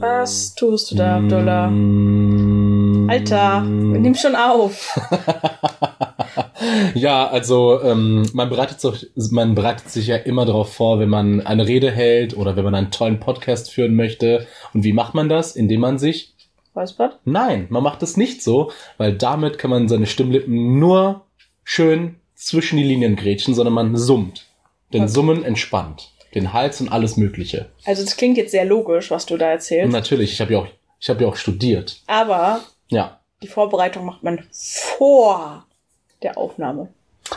Was tust du da, Abdullah? Alter, nimm schon auf. ja, also ähm, man, bereitet sich, man bereitet sich ja immer darauf vor, wenn man eine Rede hält oder wenn man einen tollen Podcast führen möchte. Und wie macht man das? Indem man sich Räuspert? Nein, man macht es nicht so, weil damit kann man seine Stimmlippen nur schön zwischen die Linien grätschen, sondern man summt. Denn Okay. Summen entspannt. Den Hals und alles Mögliche. Also das klingt jetzt sehr logisch, was du da Und erzählst. natürlich, ich habe ja auch, ich habe ja auch studiert. Aber Ja. die Vorbereitung macht man vor der Aufnahme.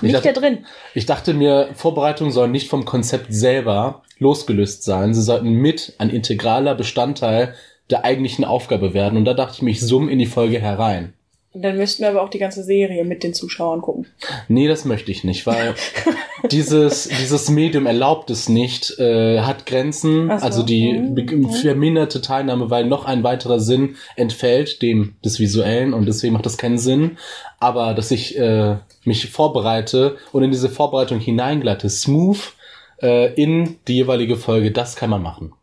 Nicht dachte- da drin. Ich dachte mir, Vorbereitungen sollen nicht vom Konzept selber losgelöst sein. Sie sollten mit ein integraler Bestandteil der eigentlichen Aufgabe werden. Und da dachte ich mir, ich zoom in die Folge herein. Dann müssten wir aber auch die ganze Serie mit den Zuschauern gucken. Nee, das möchte ich nicht, weil dieses, dieses Medium erlaubt es nicht, äh, hat Grenzen, so. also die Mhm. be- verminderte Teilnahme, weil noch ein weiterer Sinn entfällt, dem des Visuellen und deswegen macht das keinen Sinn. Aber dass ich äh, mich vorbereite und in diese Vorbereitung hineingleite, smooth äh, in die jeweilige Folge, das kann man machen.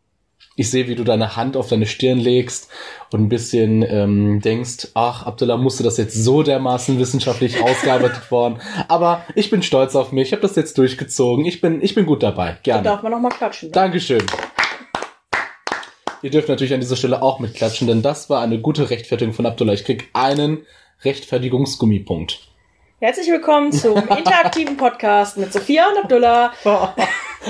Ich sehe, wie du deine Hand auf deine Stirn legst und ein bisschen ähm, denkst, ach, Abdullah musste das jetzt so dermaßen wissenschaftlich ausgearbeitet worden. Aber ich bin stolz auf mich, ich habe das jetzt durchgezogen. Ich bin, ich bin gut dabei. Da Gerne. darf man noch mal klatschen. Ne? Dankeschön. Ihr dürft natürlich an dieser Stelle auch mitklatschen, denn das war eine gute Rechtfertigung von Abdullah. Ich krieg einen Rechtfertigungsgummipunkt. Herzlich willkommen zum interaktiven Podcast mit Sophia und Abdullah.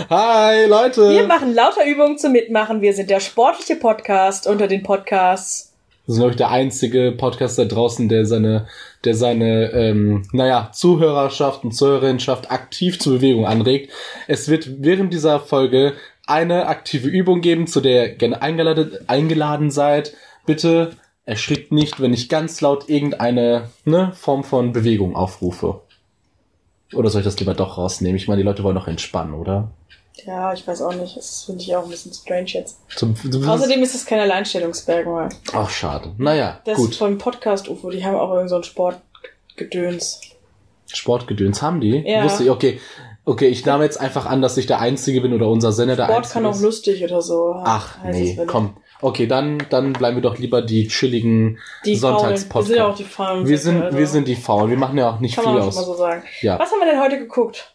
Hi, Leute! Wir machen lauter Übungen zum Mitmachen. Wir sind der sportliche Podcast unter den Podcasts. Wir sind, glaube ich, der einzige Podcast da draußen, der seine, der seine, ähm, naja, Zuhörerschaft und Zuhörerinschaft aktiv zur Bewegung anregt. Es wird während dieser Folge eine aktive Übung geben, zu der ihr gerne eingeladen, eingeladen seid. Bitte erschrickt nicht, wenn ich ganz laut irgendeine ne, Form von Bewegung aufrufe. Oder soll ich das lieber doch rausnehmen? Ich meine, die Leute wollen doch entspannen, oder? Ja, ich weiß auch nicht. Das finde ich auch ein bisschen strange jetzt. Zum, Außerdem ist es kein Alleinstellungsmerkmal. Ach, schade. Naja, Das gut. ist vom Podcast UFO. Die haben auch irgend so ein Sportgedöns. Sportgedöns haben die? Ja. Wusste ich, okay. Okay, ich nehme jetzt einfach an, dass ich der Einzige bin oder unser Sender der Sport Einzige kann auch ist. lustig oder so. Ach, nee, komm. Okay, dann, dann bleiben wir doch lieber die chilligen Die Faulen. Wir Sonntagspodcasts. sind ja auch die Faulen. Wir sind, also wir sind die Faulen. Wir machen ja auch nicht Kann viel man auch schon mal aus. so sagen. Ja. Was haben wir denn heute geguckt?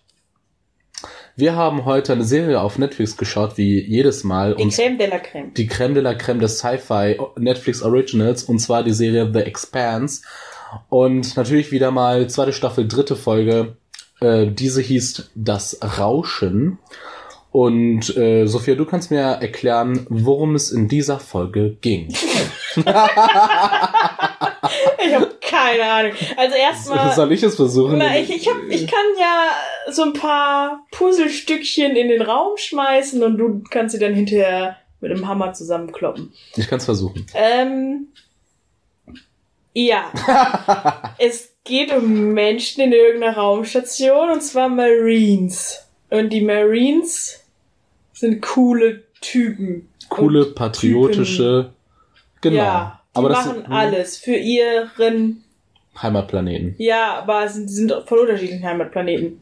Wir haben heute eine Serie auf Netflix geschaut, wie jedes Mal. Die Creme de la Creme. die Creme de la Creme des Sci-Fi Netflix Originals und zwar die Serie The Expanse und natürlich wieder mal zweite Staffel, dritte Folge. Äh, diese hieß Das Rauschen und äh, Sophia, du kannst mir erklären, worum es in dieser Folge ging. Ich habe keine Ahnung. Also erstmal. Soll ich es versuchen? Na, ich, ich, hab, ich kann ja so ein paar Puzzlestückchen in den Raum schmeißen und du kannst sie dann hinterher mit dem Hammer zusammenkloppen. Ich kann es versuchen. Ähm, ja. es geht um Menschen in irgendeiner Raumstation und zwar Marines. Und die Marines sind coole Typen. Coole, patriotische, genau. Ja, die aber das machen sind alles für ihren Heimatplaneten. Ja, aber sind, sind von unterschiedlichen Heimatplaneten.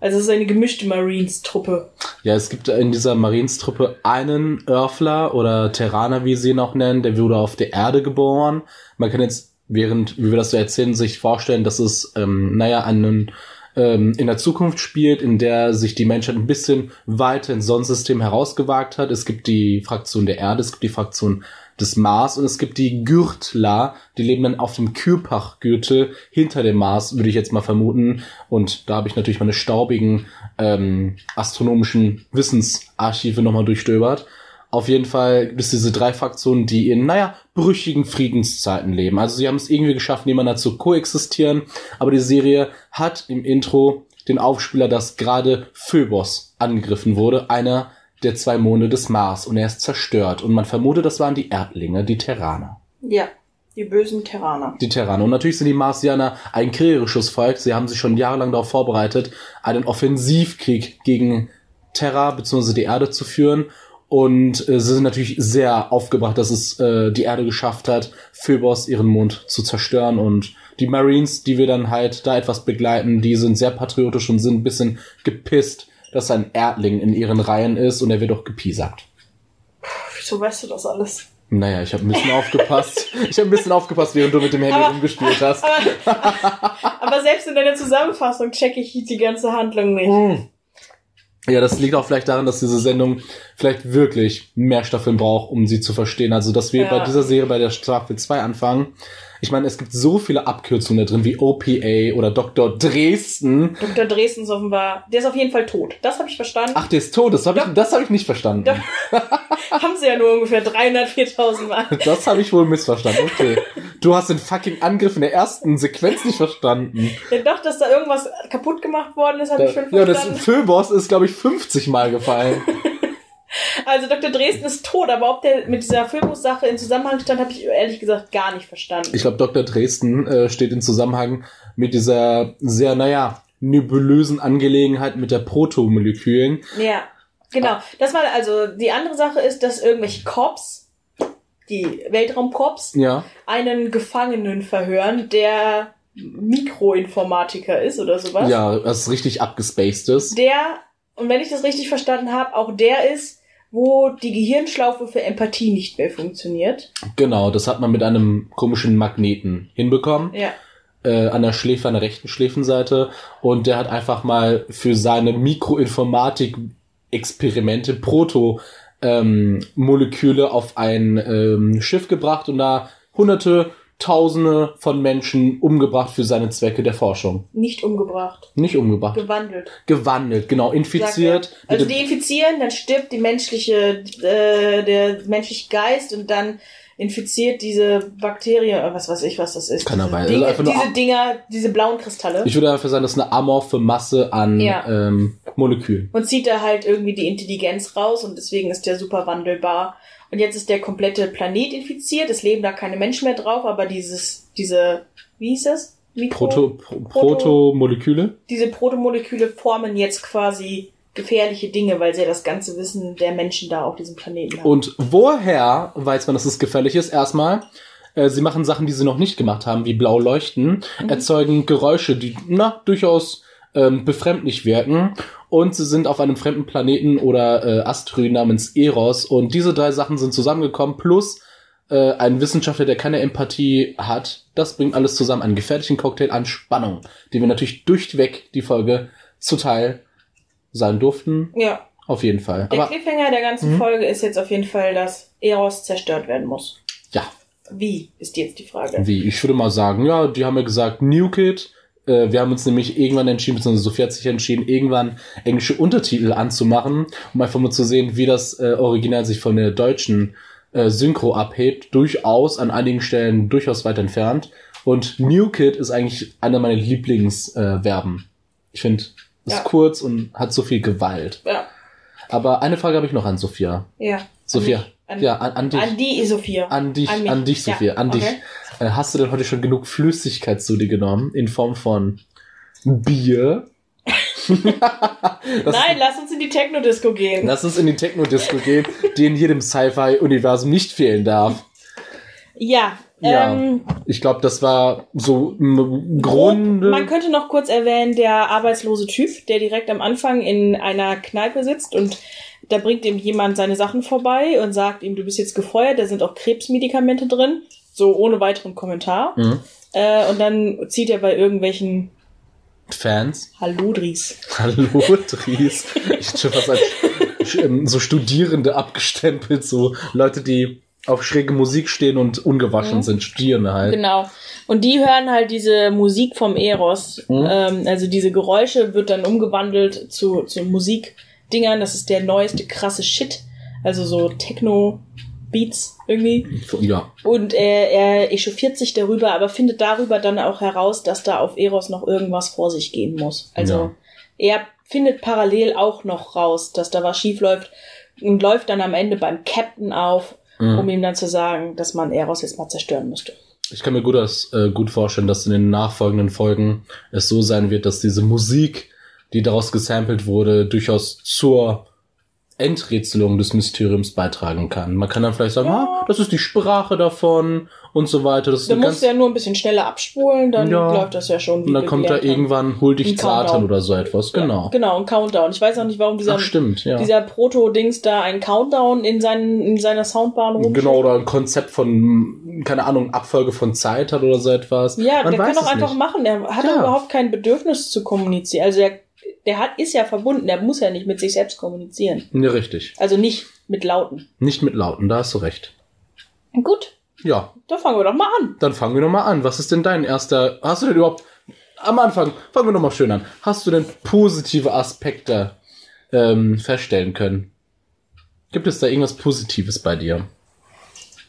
Also es ist eine gemischte Marines-Truppe. Ja, es gibt in dieser Marinestruppe einen Örfler oder Terraner, wie sie ihn auch nennen, der wurde auf der Erde geboren. Man kann jetzt, während, wie wir das so erzählen, sich vorstellen, dass es, ähm, naja, einen, ähm, in der Zukunft spielt, in der sich die Menschheit ein bisschen weiter ins Sonnensystem herausgewagt hat. Es gibt die Fraktion der Erde, es gibt die Fraktion des Mars und es gibt die Gürtler, die leben dann auf dem Kürpach-Gürtel hinter dem Mars, würde ich jetzt mal vermuten. Und da habe ich natürlich meine staubigen ähm, astronomischen Wissensarchive nochmal durchstöbert. Auf jeden Fall gibt es diese drei Fraktionen, die in, naja, brüchigen Friedenszeiten leben. Also sie haben es irgendwie geschafft, nebeneinander zu koexistieren. Aber die Serie hat im Intro den Aufspieler, dass gerade Phobos angegriffen wurde, einer der zwei Monde des Mars. Und er ist zerstört. Und man vermutet, das waren die Erdlinge, die Terraner. Ja, die bösen Terraner. Die Terraner. Und natürlich sind die Marsianer ein kriegerisches Volk. Sie haben sich schon jahrelang darauf vorbereitet, einen Offensivkrieg gegen Terra bzw. die Erde zu führen. Und äh, sie sind natürlich sehr aufgebracht, dass es äh, die Erde geschafft hat, Phobos ihren Mond zu zerstören. Und die Marines, die wir dann halt da etwas begleiten, die sind sehr patriotisch und sind ein bisschen gepisst, dass ein Erdling in ihren Reihen ist und er wird auch gepiesackt. Wieso weißt du das alles? Naja, ich habe ein bisschen aufgepasst. Ich habe ein bisschen aufgepasst, während du mit dem Handy Aber- rumgespielt hast. Aber, aber selbst in deiner Zusammenfassung checke ich die ganze Handlung nicht. Hm. Ja, das liegt auch vielleicht daran, dass diese Sendung vielleicht wirklich mehr Staffeln braucht, um sie zu verstehen. Also, dass wir Ja. bei dieser Serie bei der Staffel 2 anfangen. Ich meine, es gibt so viele Abkürzungen da drin wie OPA oder Dr. Dresden. Dr. Dresden ist offenbar, der ist auf jeden Fall tot. Das habe ich verstanden. Ach, der ist tot. Das habe ich, das hab ich nicht verstanden. Haben sie ja nur ungefähr 300, 4000 Mal. Das habe ich wohl missverstanden. Okay. Du hast den fucking Angriff in der ersten Sequenz nicht verstanden. Ja, doch, dass da irgendwas kaputt gemacht worden ist, habe ich schon ja, das verstanden. Föbos ist, glaube ich, 50 Mal gefallen. Also Dr. Dresden ist tot, aber ob der mit dieser Filmus-Sache in Zusammenhang stand, habe ich ehrlich gesagt gar nicht verstanden. Ich glaube, Dr. Dresden äh, steht in Zusammenhang mit dieser sehr, naja, nebulösen Angelegenheit mit der Protomolekülen. Ja, genau. Das war also die andere Sache ist, dass irgendwelche Cops, die Weltraumcops, Ja. einen Gefangenen verhören, der Mikroinformatiker ist oder sowas. Ja, das richtig abgespaced ist. Der, und wenn ich das richtig verstanden habe, auch der ist, wo die Gehirnschlaufe für Empathie nicht mehr funktioniert. Genau, das hat man mit einem komischen Magneten hinbekommen. Ja. Äh, an der Schläfe, an der rechten Schläfenseite. Und der hat einfach mal für seine Mikroinformatik-Experimente Proto ähm, Moleküle auf ein ähm, Schiff gebracht und da hunderte, tausende von Menschen umgebracht für seine Zwecke der Forschung. Nicht umgebracht. Nicht umgebracht. Gewandelt. Gewandelt, genau, infiziert. Er. Also die infizieren, dann stirbt die menschliche, äh, der menschliche Geist und dann infiziert diese Bakterie, äh, was weiß ich, was das ist. Diese dabei- Dinge, also einfach diese Dinger, diese blauen Kristalle. ich würde dafür sagen, das ist eine amorphe Masse an Ja. ähm, Molekülen. und zieht da halt irgendwie die Intelligenz raus und deswegen ist der super wandelbar. Und jetzt ist der komplette Planet infiziert, es leben da keine Menschen mehr drauf, aber dieses, diese, wie hieß das? Mikro Proto, Pro, Protomoleküle? diese Protomoleküle formen jetzt quasi gefährliche Dinge, weil sie ja das ganze Wissen der Menschen da auf diesem Planeten haben. Und woher weiß man, dass es gefährlich ist? Erstmal, äh, sie machen Sachen, die sie noch nicht gemacht haben, wie blau leuchten, Mhm. erzeugen Geräusche, die na, durchaus ähm, befremdlich wirken. Und sie sind auf einem fremden Planeten oder äh, Asteroid namens Eros. Und diese drei Sachen sind zusammengekommen, plus äh, ein Wissenschaftler, der keine Empathie hat. Das bringt alles zusammen. Einen gefährlichen Cocktail an Spannung, die wir natürlich durchweg die Folge zuteil sein durften. ja, Auf jeden Fall. der Aber Cliffhanger der ganzen Mhm. Folge ist jetzt auf jeden Fall, dass Eros zerstört werden muss. ja, Wie, ist jetzt die Frage. Wie? Ich würde mal sagen, ja, die haben ja gesagt, Nuke It. Äh, wir haben uns nämlich irgendwann entschieden, beziehungsweise Sophie hat sich entschieden, irgendwann englische Untertitel anzumachen, um einfach mal zu sehen, wie das äh, Original sich von der deutschen äh, Synchro abhebt. Durchaus an einigen Stellen durchaus weit entfernt. Und Nuke It ist eigentlich einer meiner Lieblingsverben. Äh, ich finde, ist Ja. kurz und hat so viel Gewalt. Ja, Aber eine Frage habe ich noch an Sophia. ja. Sophia. An, ja, an, an dich. an die Sophia. An dich, An an, dich, Sophia, Ja, an dich. okay. Äh, hast du denn heute schon genug Flüssigkeit zu dir genommen in Form von Bier? Nein, lass uns in die Techno-Disco gehen. Lass uns in die Techno-Disco gehen, die in jedem Sci-Fi-Universum nicht fehlen darf. Ja, Ja. ähm, Ich glaube, das war so im grob, Grunde. man könnte noch kurz erwähnen, der arbeitslose Typ, der direkt am Anfang in einer Kneipe sitzt und da bringt ihm jemand seine Sachen vorbei und sagt ihm, du bist jetzt gefeuert, da sind auch Krebsmedikamente drin, so ohne weiteren Kommentar. Mhm. Äh, und dann zieht er bei irgendwelchen Fans. Haludris. Hallo, Dries. Ich hätte schon fast als ähm, so Studierende abgestempelt, so Leute, die auf schräge Musik stehen und ungewaschen Mhm. sind, Studierende halt. Genau. Und die hören halt diese Musik vom Eros. Mhm. Ähm, also diese Geräusche wird dann umgewandelt zu, zu Musikdingern. Das ist der neueste krasse Shit. Also so Techno-Beats irgendwie. Ja. Und er, er echauffiert sich darüber, aber findet darüber dann auch heraus, dass da auf Eros noch irgendwas vor sich gehen muss. Also er findet parallel auch noch raus, dass da was schief läuft und läuft dann am Ende beim Captain auf, Mhm. um ihm dann zu sagen, dass man Eros jetzt mal zerstören müsste. Ich kann mir gut, das, äh, gut vorstellen, dass in den nachfolgenden Folgen es so sein wird, dass diese Musik, die daraus gesampelt wurde, durchaus zur Enträtselung des Mysteriums beitragen kann. Man kann dann vielleicht sagen, Ja. ah, das ist die Sprache davon und so weiter. Das ist Dann musst du ja nur ein bisschen schneller abspulen, dann Ja. läuft das ja schon. wie und dann kommt da haben. irgendwann hol dich Satan Countdown. oder so etwas. Genau. Ja, genau, ein Countdown. Ich weiß auch nicht, warum dieser, Ach, stimmt, ja. dieser Proto-Dings da ein Countdown in, seinen, in seiner Soundbahn rumschickt. Genau, oder ein Konzept von, keine Ahnung, Abfolge von Zeit hat oder so etwas. Ja, Man der kann es einfach machen. Der hat überhaupt kein Bedürfnis zu kommunizieren. Also der, der hat, ist ja verbunden, der muss ja nicht mit sich selbst kommunizieren. Ja, richtig. Also nicht mit Lauten. Nicht mit Lauten, da hast du recht. Gut, Ja, da fangen wir doch mal an. dann fangen wir noch mal an. Was ist denn dein erster, hast du denn überhaupt, am Anfang, fangen wir noch mal schön an. Hast du denn positive Aspekte ähm, feststellen können? Gibt es da irgendwas Positives bei dir?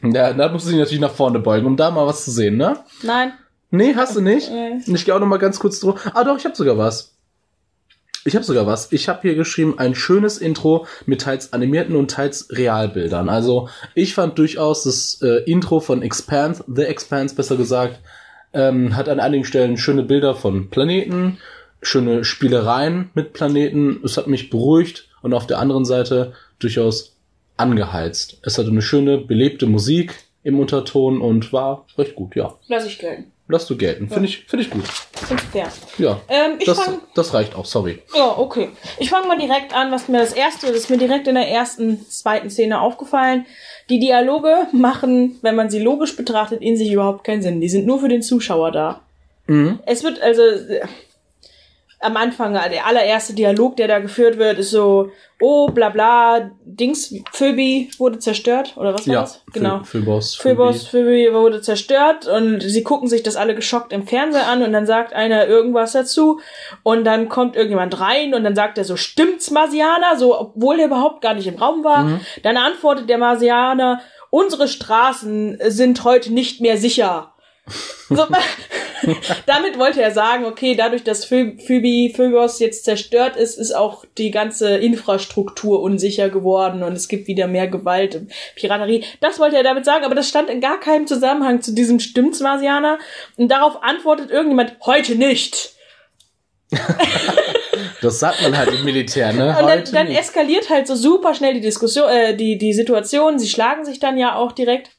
Ja, da musst du dich natürlich nach vorne beugen, um da mal was zu sehen, ne? Nein. Nee, hast du nicht? Nee. Ich gehe auch noch mal ganz kurz drüber. Ah, doch, ich habe sogar was. Ich habe sogar was. Ich habe hier geschrieben ein schönes Intro mit teils animierten und teils Realbildern. Also ich fand durchaus das äh, Intro von Expanse, The Expanse besser gesagt, ähm, hat an einigen Stellen schöne Bilder von Planeten, schöne Spielereien mit Planeten. Es hat mich beruhigt und auf der anderen Seite durchaus angeheizt. Es hatte eine schöne belebte Musik im Unterton und war recht gut. Ja, Lass ich gelten. Lass du gelten. Finde ich, finde ich gut. Find's fair. Ja. Ähm, ich Das, fang, das reicht auch, sorry. ja, okay. Ich fange mal direkt an, was mir das erste, das ist mir direkt in der ersten, zweiten Szene aufgefallen. Die Dialoge machen, wenn man sie logisch betrachtet, in sich überhaupt keinen Sinn. Die sind nur für den Zuschauer da. Mhm. Es wird also am Anfang, der allererste Dialog, der da geführt wird, ist so, oh, bla bla, Dings, Phoebe wurde zerstört, oder was war Ja, das? Genau. Philbos. Phobos, Phoebe wurde zerstört und sie gucken sich das alle geschockt im Fernseher an und dann sagt einer irgendwas dazu und dann kommt irgendjemand rein und dann sagt er so, stimmt's Marsianer? So, obwohl er überhaupt gar nicht im Raum war. Dann antwortet der Marsianer, unsere Straßen sind heute nicht mehr sicher. So, damit wollte er sagen, okay, dadurch, dass Phoe- Phoebe, Phobos jetzt zerstört ist, ist auch die ganze Infrastruktur unsicher geworden und es gibt wieder mehr Gewalt und Piraterie. Das wollte er damit sagen, aber das stand in gar keinem Zusammenhang zu diesem Stimmt's Marsianer. Und darauf antwortet irgendjemand, heute nicht. Das sagt man halt im Militär, ne? Und dann, dann eskaliert halt so super schnell die Diskussion, äh, die, die Situation. Sie schlagen sich dann ja auch direkt.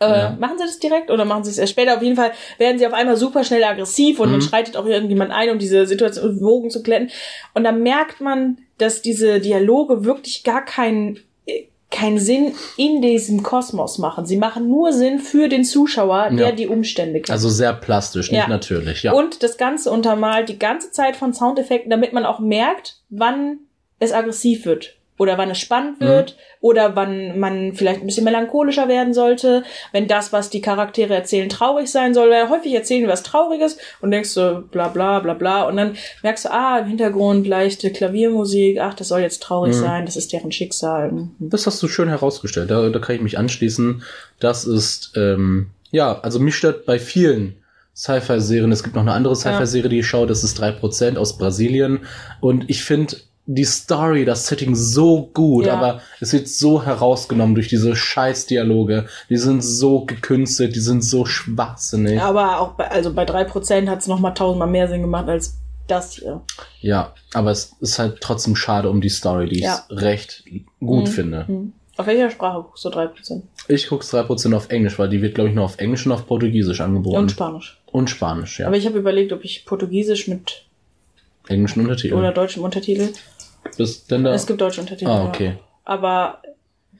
Äh, Ja. Machen sie das direkt oder machen sie es erst später? Auf jeden Fall werden sie auf einmal super schnell aggressiv und dann Mhm. schreitet auch irgendjemand ein, um diese Situation Wogen zu glätten. Und dann merkt man, dass diese Dialoge wirklich gar keinen äh, keinen Sinn in diesem Kosmos machen. Sie machen nur Sinn für den Zuschauer, der Ja. die Umstände kennt. Also sehr plastisch, nicht Ja. natürlich, ja. Und das Ganze untermalt die ganze Zeit von Soundeffekten, damit man auch merkt, wann es aggressiv wird. Oder wann es spannend Mhm. wird. Oder wann man vielleicht ein bisschen melancholischer werden sollte. Wenn das, was die Charaktere erzählen, traurig sein soll. Weil häufig erzählen die was Trauriges und denkst so bla bla bla bla. Und dann merkst du, ah, im Hintergrund leichte Klaviermusik. Ach, das soll jetzt traurig Mhm. sein. Das ist deren Schicksal. Mhm. Das hast du schön herausgestellt. Da, da kann ich mich anschließen. Das ist, ähm, ja, also mich stört bei vielen Sci-Fi-Serien. Es gibt noch eine andere Sci-Fi-Serie, die ich schaue. Das ist 3% aus Brasilien. Und ich finde die Story, das Setting so gut, Ja. aber es wird so herausgenommen durch diese Scheiß-Dialoge. Die sind so gekünstelt, die sind so schwachsinnig. Aber auch bei, also bei drei Prozent hat es nochmal tausendmal mehr Sinn gemacht als das hier. Ja, aber es ist halt trotzdem schade um die Story, die Ja. ich recht gut Mhm. finde. Hm. Auf welcher Sprache guckst du 3%? Ich gucke 3% auf Englisch, weil die wird, glaube ich, nur auf Englisch und auf Portugiesisch angeboten. Und Spanisch. Und Spanisch, ja. Aber ich habe überlegt, ob ich Portugiesisch mit Englischen Untertitel. oder deutschem Untertitel. Bis denn da? Es gibt deutsche Untertitel. ah, okay. Aber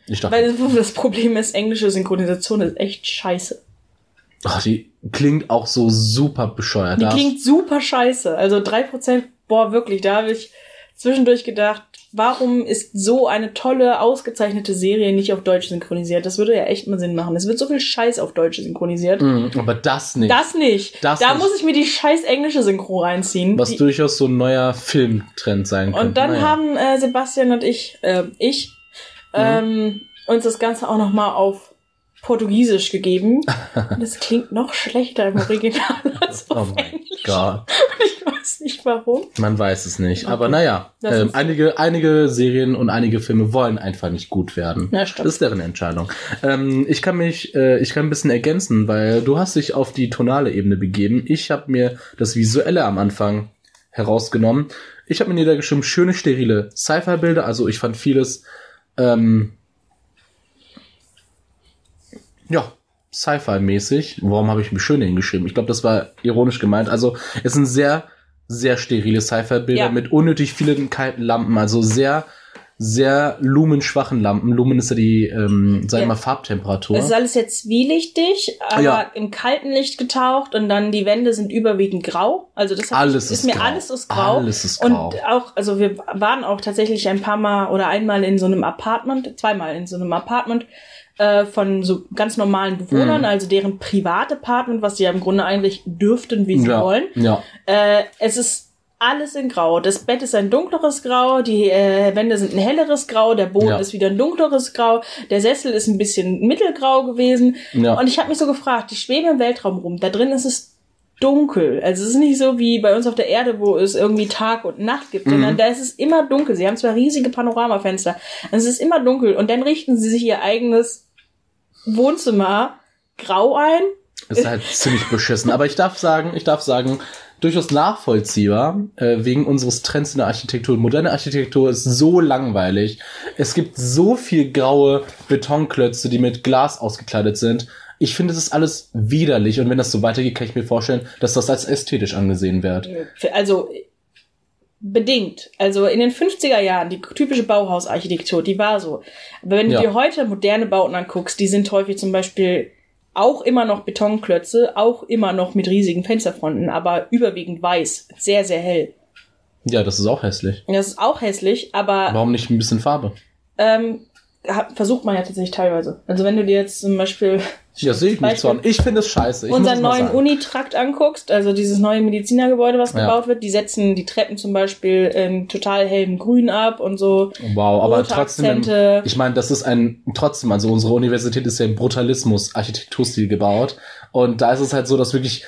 Ich dachte, weil das, das Problem ist, englische Synchronisation ist echt scheiße. ach, die klingt auch so super bescheuert. Die klingt super scheiße. Also 3%, boah, wirklich, da habe ich zwischendurch gedacht, warum ist so eine tolle, ausgezeichnete Serie nicht auf Deutsch synchronisiert? Das würde ja echt mal Sinn machen. Es wird so viel Scheiß auf Deutsch synchronisiert. Mm, aber das nicht. Das nicht. Das da nicht. muss ich mir die scheiß englische Synchro reinziehen. was die, durchaus so ein neuer Filmtrend sein könnte. und dann Naja. haben äh, Sebastian und ich, äh, ich, Mhm. ähm, uns das Ganze auch nochmal auf Portugiesisch gegeben. Und es klingt noch schlechter im Original als Oh auf mein Englisch. Gott. Ich weiß nicht warum. Man weiß es nicht. Okay. Aber naja, ähm, einige, einige Serien und einige Filme wollen einfach nicht gut werden. Ja, stimmt. Das ist deren Entscheidung. Ähm, ich kann mich, äh, ich kann ein bisschen ergänzen, weil du hast dich auf die tonale Ebene begeben. Ich habe mir das Visuelle am Anfang herausgenommen. Ich habe mir niedergeschrieben, schöne, sterile Sci-Fi-Bilder. Also ich fand vieles, ähm, ja, Sci-Fi-mäßig. Warum habe ich mir schöne hingeschrieben? Ich glaube, das war ironisch gemeint. Also es sind sehr, sehr sterile Sci-Fi-Bilder Ja. mit unnötig vielen kalten Lampen. Also sehr, sehr lumenschwachen Lampen. Lumen ist ja die, ähm, sag ich Ja. mal, Farbtemperatur. Es ist alles jetzt zwielichtig, aber Ja. im kalten Licht getaucht und dann die Wände sind überwiegend grau. Also das Alles ist ist mir grau. alles ist grau. Alles ist grau. Und auch, also wir waren auch tatsächlich ein paar Mal oder einmal in so einem Apartment, zweimal in so einem Apartment äh, von so ganz normalen Bewohnern, Mhm. also deren Privatepartment, was sie ja im Grunde eigentlich dürften, wie sie ja, wollen. ja. Äh, es ist alles in Grau. Das Bett ist ein dunkleres Grau, die äh, Wände sind ein helleres Grau, der Boden Ja. ist wieder ein dunkleres Grau, der Sessel ist ein bisschen mittelgrau gewesen. Ja. Und ich habe mich so gefragt, die schweben im Weltraum rum, da drin ist es dunkel. Also es ist nicht so wie bei uns auf der Erde, wo es irgendwie Tag und Nacht gibt, Mhm. sondern da ist es immer dunkel. Sie haben zwar riesige Panoramafenster, es ist immer dunkel und dann richten sie sich ihr eigenes Wohnzimmer grau ein. Ist halt ziemlich beschissen. Aber ich darf sagen, ich darf sagen, durchaus nachvollziehbar, äh, wegen unseres Trends in der Architektur. Moderne Architektur ist so langweilig. Es gibt so viel graue Betonklötze, die mit Glas ausgekleidet sind. Ich finde, das ist alles widerlich. Und wenn das so weitergeht, kann ich mir vorstellen, dass das als ästhetisch angesehen wird. Also bedingt. Also in den 50er Jahren, die typische Bauhausarchitektur, die war so. Aber wenn Ja. du dir heute moderne Bauten anguckst, die sind häufig zum Beispiel auch immer noch Betonklötze, auch immer noch mit riesigen Fensterfronten, aber überwiegend weiß, sehr, sehr hell. Ja, das ist auch hässlich. Das ist auch hässlich, aber Warum nicht ein bisschen Farbe? ähm, versucht man ja tatsächlich teilweise. Also wenn du dir jetzt zum Beispiel Ja, sehe ich nicht an. Ich finde es scheiße. Ich unseren neuen. Unitrakt anguckst, also dieses neue Medizinergebäude, was Ja. gebaut wird, die setzen die Treppen zum Beispiel in total hellem Grün ab und so. Wow, aber trotzdem, Akzente. ich meine, das ist ein, trotzdem, also unsere Universität ist ja im Brutalismus-Architekturstil gebaut. Und da ist es halt so, dass wirklich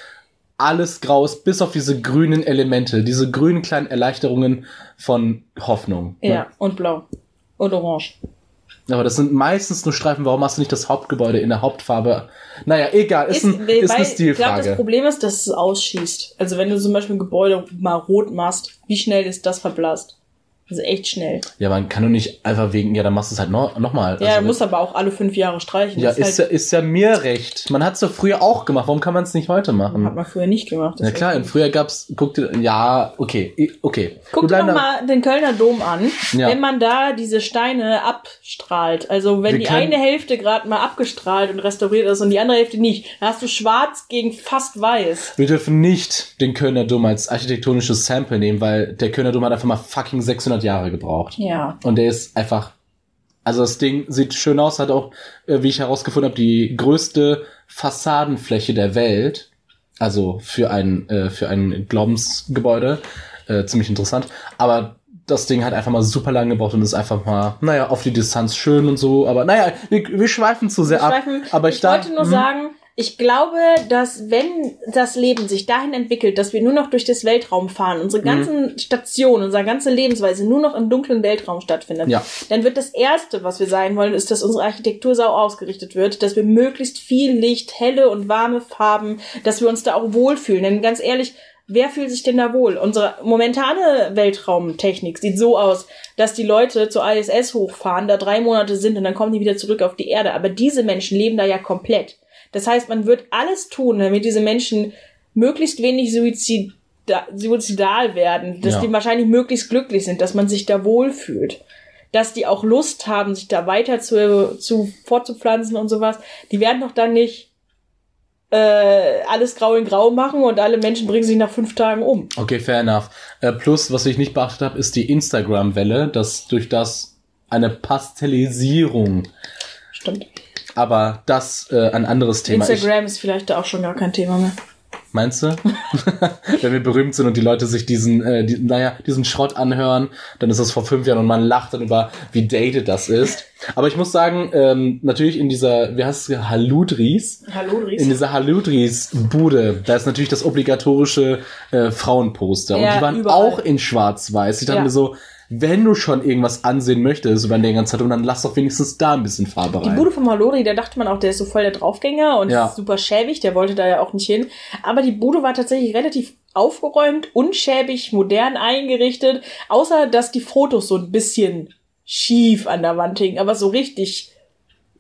alles grau ist, bis auf diese grünen Elemente, diese grünen kleinen Erleichterungen von Hoffnung. ne? Ja, und blau. Und orange. Aber das sind meistens nur Streifen. Warum hast du nicht das Hauptgebäude in der Hauptfarbe? Naja, egal, ist, ein, ist eine weil Ich glaube, Stilfrage. das Problem ist, dass es ausschießt. Also wenn du zum Beispiel ein Gebäude mal rot machst, wie schnell ist das verblasst? Also echt schnell. ja, man kann doch nicht einfach wegen, ja, dann machst du es halt noch, noch mal. ja, Also, muss aber auch alle fünf Jahre streichen. ja, ist ja, halt, ist ja mir recht. Man hat es doch früher auch gemacht. Warum kann man es nicht heute machen? hat man früher nicht gemacht. Ja klar, und früher gab's, guck dir, ja, okay, okay. Guck dir da- mal den Kölner Dom an, Ja. wenn man da diese Steine abstrahlt. Also wenn Wir die eine Hälfte gerade mal abgestrahlt und restauriert ist und die andere Hälfte nicht, dann hast du schwarz gegen fast weiß. Wir dürfen nicht den Kölner Dom als architektonisches Sample nehmen, weil der Kölner Dom hat einfach mal fucking 600 Jahre gebraucht. Ja. Und der ist einfach, also das Ding sieht schön aus, hat auch, äh, wie ich herausgefunden habe, die größte Fassadenfläche der Welt. Also für ein, äh, für ein Glaubensgebäude. Äh, ziemlich interessant. Aber das Ding hat einfach mal super lang gebraucht und ist einfach mal, naja, auf die Distanz schön und so. Aber naja, wir, wir schweifen zu sehr Wir ab. schweifen- Aber ich ich, da, wollte nur mhm. sagen, ich glaube, dass wenn das Leben sich dahin entwickelt, dass wir nur noch durch das Weltraum fahren, unsere Mhm. ganzen Stationen, unsere ganze Lebensweise nur noch im dunklen Weltraum stattfindet, Ja. dann wird das Erste, was wir sein wollen, ist, dass unsere Architektur sau ausgerichtet wird, dass wir möglichst viel Licht, helle und warme Farben, dass wir uns da auch wohlfühlen. Denn ganz ehrlich, Wer fühlt sich denn da wohl? Unsere momentane Weltraumtechnik sieht so aus, dass die Leute zur ISS hochfahren, da drei Monate sind und dann kommen die wieder zurück auf die Erde. Aber diese Menschen leben da ja komplett. Das heißt, man wird alles tun, damit diese Menschen möglichst wenig suizida suizidal werden, dass Ja. die wahrscheinlich möglichst glücklich sind, dass man sich da wohlfühlt. Dass die auch Lust haben, sich da weiter zu, zu fortzupflanzen und sowas. Die werden doch dann nicht äh, alles grau in grau machen und alle Menschen bringen sich nach fünf Tagen um. Okay, fair enough. Äh, plus, was ich nicht beachtet habe, ist die Instagram-Welle, dass durch das eine Pastellisierung. Stimmt. Aber das äh, ein anderes Thema. Ich, Instagram ist vielleicht da auch schon gar kein Thema mehr. meinst du? Wenn wir berühmt sind und die Leute sich diesen, äh, die, naja, diesen Schrott anhören, dann ist das vor fünf Jahren und man lacht dann über, wie dated das ist. Aber ich muss sagen, ähm, natürlich in dieser, wie heißt es, Haludris, Hallo, Dries. in dieser Haludris-Bude, da ist natürlich das obligatorische äh, Frauenposter. Ja, und die waren überall. auch in schwarz-weiß. Ich dachte Ja. mir so, wenn du schon irgendwas ansehen möchtest über den ganzen Zeitung, dann lass doch wenigstens da ein bisschen Farbe Die rein. Bude vom Halori, da dachte man auch, der ist so voll der Draufgänger und Ja. super schäbig, der wollte da ja auch nicht hin. Aber die Bude war tatsächlich relativ aufgeräumt, unschäbig, modern eingerichtet, außer dass die Fotos so ein bisschen schief an der Wand hingen, aber so richtig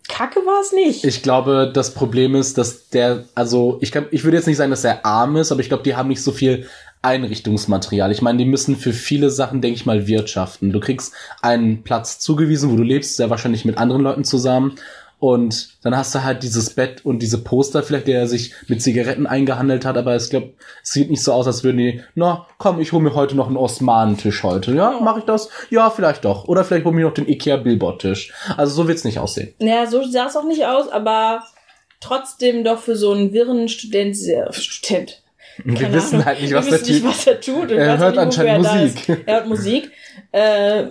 kacke war es nicht. Ich glaube, das Problem ist, dass der, also ich, kann, ich würde jetzt nicht sagen, dass er arm ist, aber ich glaube, die haben nicht so viel Einrichtungsmaterial. Ich meine, die müssen für viele Sachen, denke ich mal, wirtschaften. Du kriegst einen Platz zugewiesen, wo du lebst, sehr wahrscheinlich mit anderen Leuten zusammen. Und dann hast du halt dieses Bett und diese Poster vielleicht, der er sich mit Zigaretten eingehandelt hat, aber ich glaube, es sieht nicht so aus, als würden die, na, komm, ich hole mir heute noch einen Osmanentisch heute. Ja, mache ich das? Ja, vielleicht doch. Oder vielleicht hole mir noch den Ikea Billboard-Tisch. Also so wird's nicht aussehen. Naja, so sah es auch nicht aus, aber trotzdem doch für so einen wirren Student sehr, Student. Wir wissen halt nicht, was Wir der wissen nicht, Typ. was er tut. Er hört nicht, anscheinend er Musik. Er hört Musik. Äh,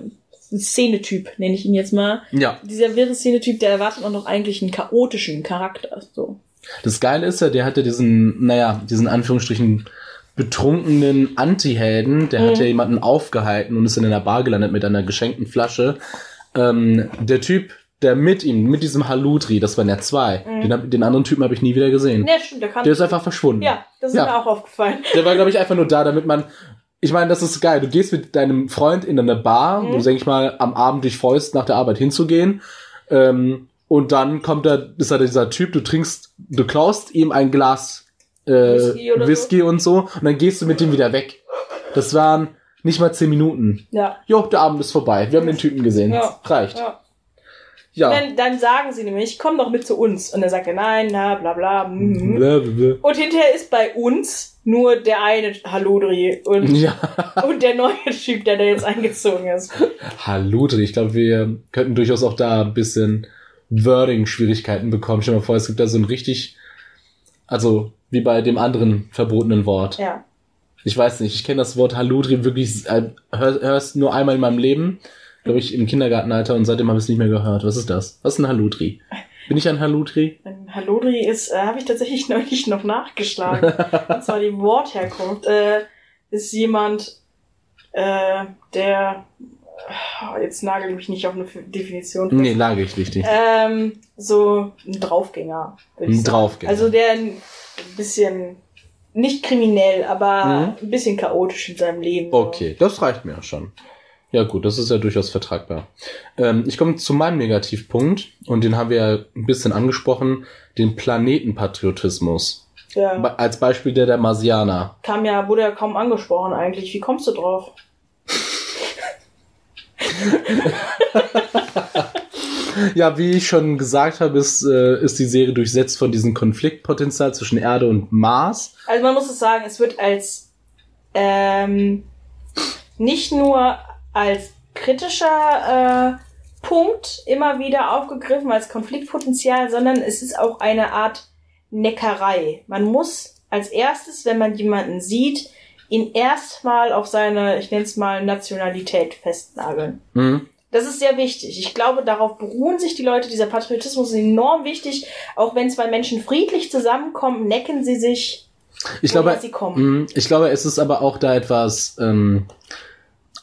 ein Szenetyp, nenne ich ihn jetzt mal. Ja. Dieser wirre Szenetyp, der erwartet auch noch eigentlich einen chaotischen Charakter. So. Das Geile ist ja, der hatte diesen, naja, diesen Anführungsstrichen betrunkenen Anti-Helden, der hat ja jemanden aufgehalten und ist dann in der Bar gelandet mit einer geschenkten Flasche. Ähm, der Typ, der mit ihm, mit diesem Halutri, das waren ja zwei, den, hab, den anderen Typen habe ich nie wieder gesehen. Ne, stimmt, der kann. Der ist einfach verschwunden. ja, das ist Ja. mir auch aufgefallen. Der war, glaube ich, einfach nur da, damit man. Ich meine, das ist geil. Du gehst mit deinem Freund in eine Bar, Mhm. wo du, denke ich mal, am Abend dich freust, nach der Arbeit hinzugehen. Ähm, und dann kommt da, ist da dieser Typ, du trinkst, du klaust ihm ein Glas äh, Whisky oder so. Whisky und so, und dann gehst du mit dem wieder weg. Das waren nicht mal zehn Minuten. Ja. Jo, der Abend ist vorbei. Wir haben den Typen gesehen. Ja. Reicht. ja. Ja. Dann, dann sagen sie nämlich, komm doch mit zu uns. Und dann sagt er, nein, na, bla, bla. mhm. Blablabla. Und hinterher ist bei uns nur der eine Halodri und, Ja. und der neue Typ, der da jetzt eingezogen ist. Haludri, ich glaube, wir könnten durchaus auch da ein bisschen Wording-Schwierigkeiten bekommen. Stell dir mal vor, es gibt da so ein richtig, also wie bei dem anderen verbotenen Wort. Ja. Ich weiß nicht, ich kenne das Wort Haludri wirklich, äh, hör, hörst nur einmal in meinem Leben, glaube ich, im Kindergartenalter und seitdem habe ich es nicht mehr gehört. Was ist das? Was ist ein Haludri? Bin ich ein Haludri? Ein Halodri ist, äh, habe ich tatsächlich neulich noch nachgeschlagen. und zwar die Wortherkunft. Äh, ist jemand, äh, der, äh, jetzt nagel mich nicht auf eine Definition. fest. Nee, lage ich richtig. Ähm, so ein Draufgänger. Ein. Draufgänger. Also der ein bisschen, nicht kriminell, aber Mhm. ein bisschen chaotisch in seinem Leben. Okay, das reicht mir ja schon. Ja gut, das ist ja durchaus vertragbar. Ähm, ich komme zu meinem Negativpunkt und den haben wir ja ein bisschen angesprochen, den Planetenpatriotismus. Ja. Be- Als Beispiel der der Marsianer. Kam ja, wurde ja kaum angesprochen eigentlich. Wie kommst du drauf? Ja, wie ich schon gesagt habe, ist, äh, ist die Serie durchsetzt von diesem Konfliktpotenzial zwischen Erde und Mars. Also man muss es sagen, es wird als ähm, nicht nur als kritischer äh, Punkt immer wieder aufgegriffen, als Konfliktpotenzial, sondern es ist auch eine Art Neckerei. Man muss als erstes, wenn man jemanden sieht, ihn erstmal auf seine, ich nenne es mal, Nationalität festnageln. Mhm. Das ist sehr wichtig. Ich glaube, darauf beruhen sich die Leute. Dieser Patriotismus ist enorm wichtig. Auch wenn zwei Menschen friedlich zusammenkommen, necken sie sich, Ich glaube, sie kommen. mh, ich glaube, es ist aber auch da etwas ähm,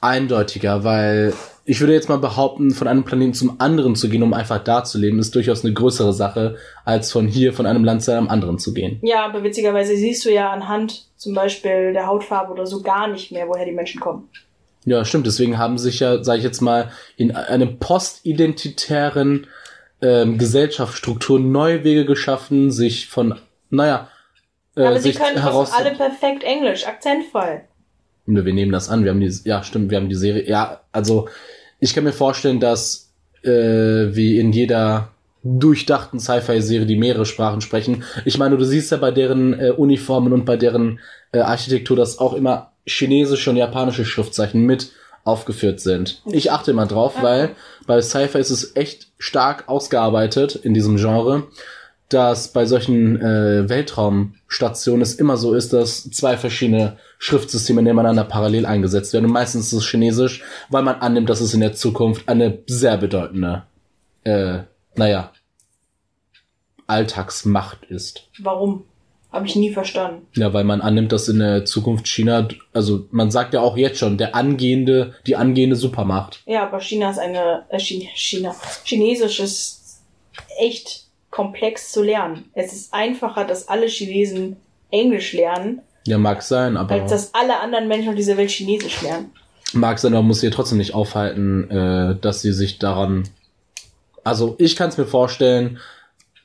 eindeutiger, weil ich würde jetzt mal behaupten, von einem Planeten zum anderen zu gehen, um einfach da zu leben, ist durchaus eine größere Sache, als von hier, von einem Land zu einem anderen zu gehen. Ja, aber witzigerweise siehst du ja anhand zum Beispiel der Hautfarbe oder so gar nicht mehr, woher die Menschen kommen. Ja, stimmt. Deswegen haben sich ja, sage ich jetzt mal, in einem postidentitären ähm, Gesellschaftsstruktur neue Wege geschaffen, sich von, naja, äh, aber sie können alle perfekt Englisch, akzentfrei. Wir nehmen das an. Wir haben die, ja, stimmt, wir haben die Serie. Ja, also ich kann mir vorstellen, dass äh, wie in jeder durchdachten Sci-Fi-Serie die mehrere Sprachen sprechen. Ich meine, du siehst ja bei deren äh, Uniformen und bei deren äh, Architektur, dass auch immer chinesische und japanische Schriftzeichen mit aufgeführt sind. Ich achte immer drauf, weil bei Sci-Fi ist es echt stark ausgearbeitet in diesem Genre, dass bei solchen äh, Weltraumstationen es immer so ist, dass zwei verschiedene Schriftsysteme nebeneinander parallel eingesetzt werden. Und meistens ist es Chinesisch, weil man annimmt, dass es in der Zukunft eine sehr bedeutende, äh, naja, Alltagsmacht ist. Warum? Habe ich nie verstanden. Ja, weil man annimmt, dass in der Zukunft China, also man sagt ja auch jetzt schon, der angehende, die angehende Supermacht. Ja, aber China ist eine, äh, China, China, Chinesisch ist echt komplex zu lernen. Es ist einfacher, dass alle Chinesen Englisch lernen, Ja, mag sein, aber. Als dass alle anderen Menschen auf dieser Welt Chinesisch lernen. Mag sein, aber muss sie trotzdem nicht aufhalten, äh, dass sie sich daran. Also ich kann es mir vorstellen.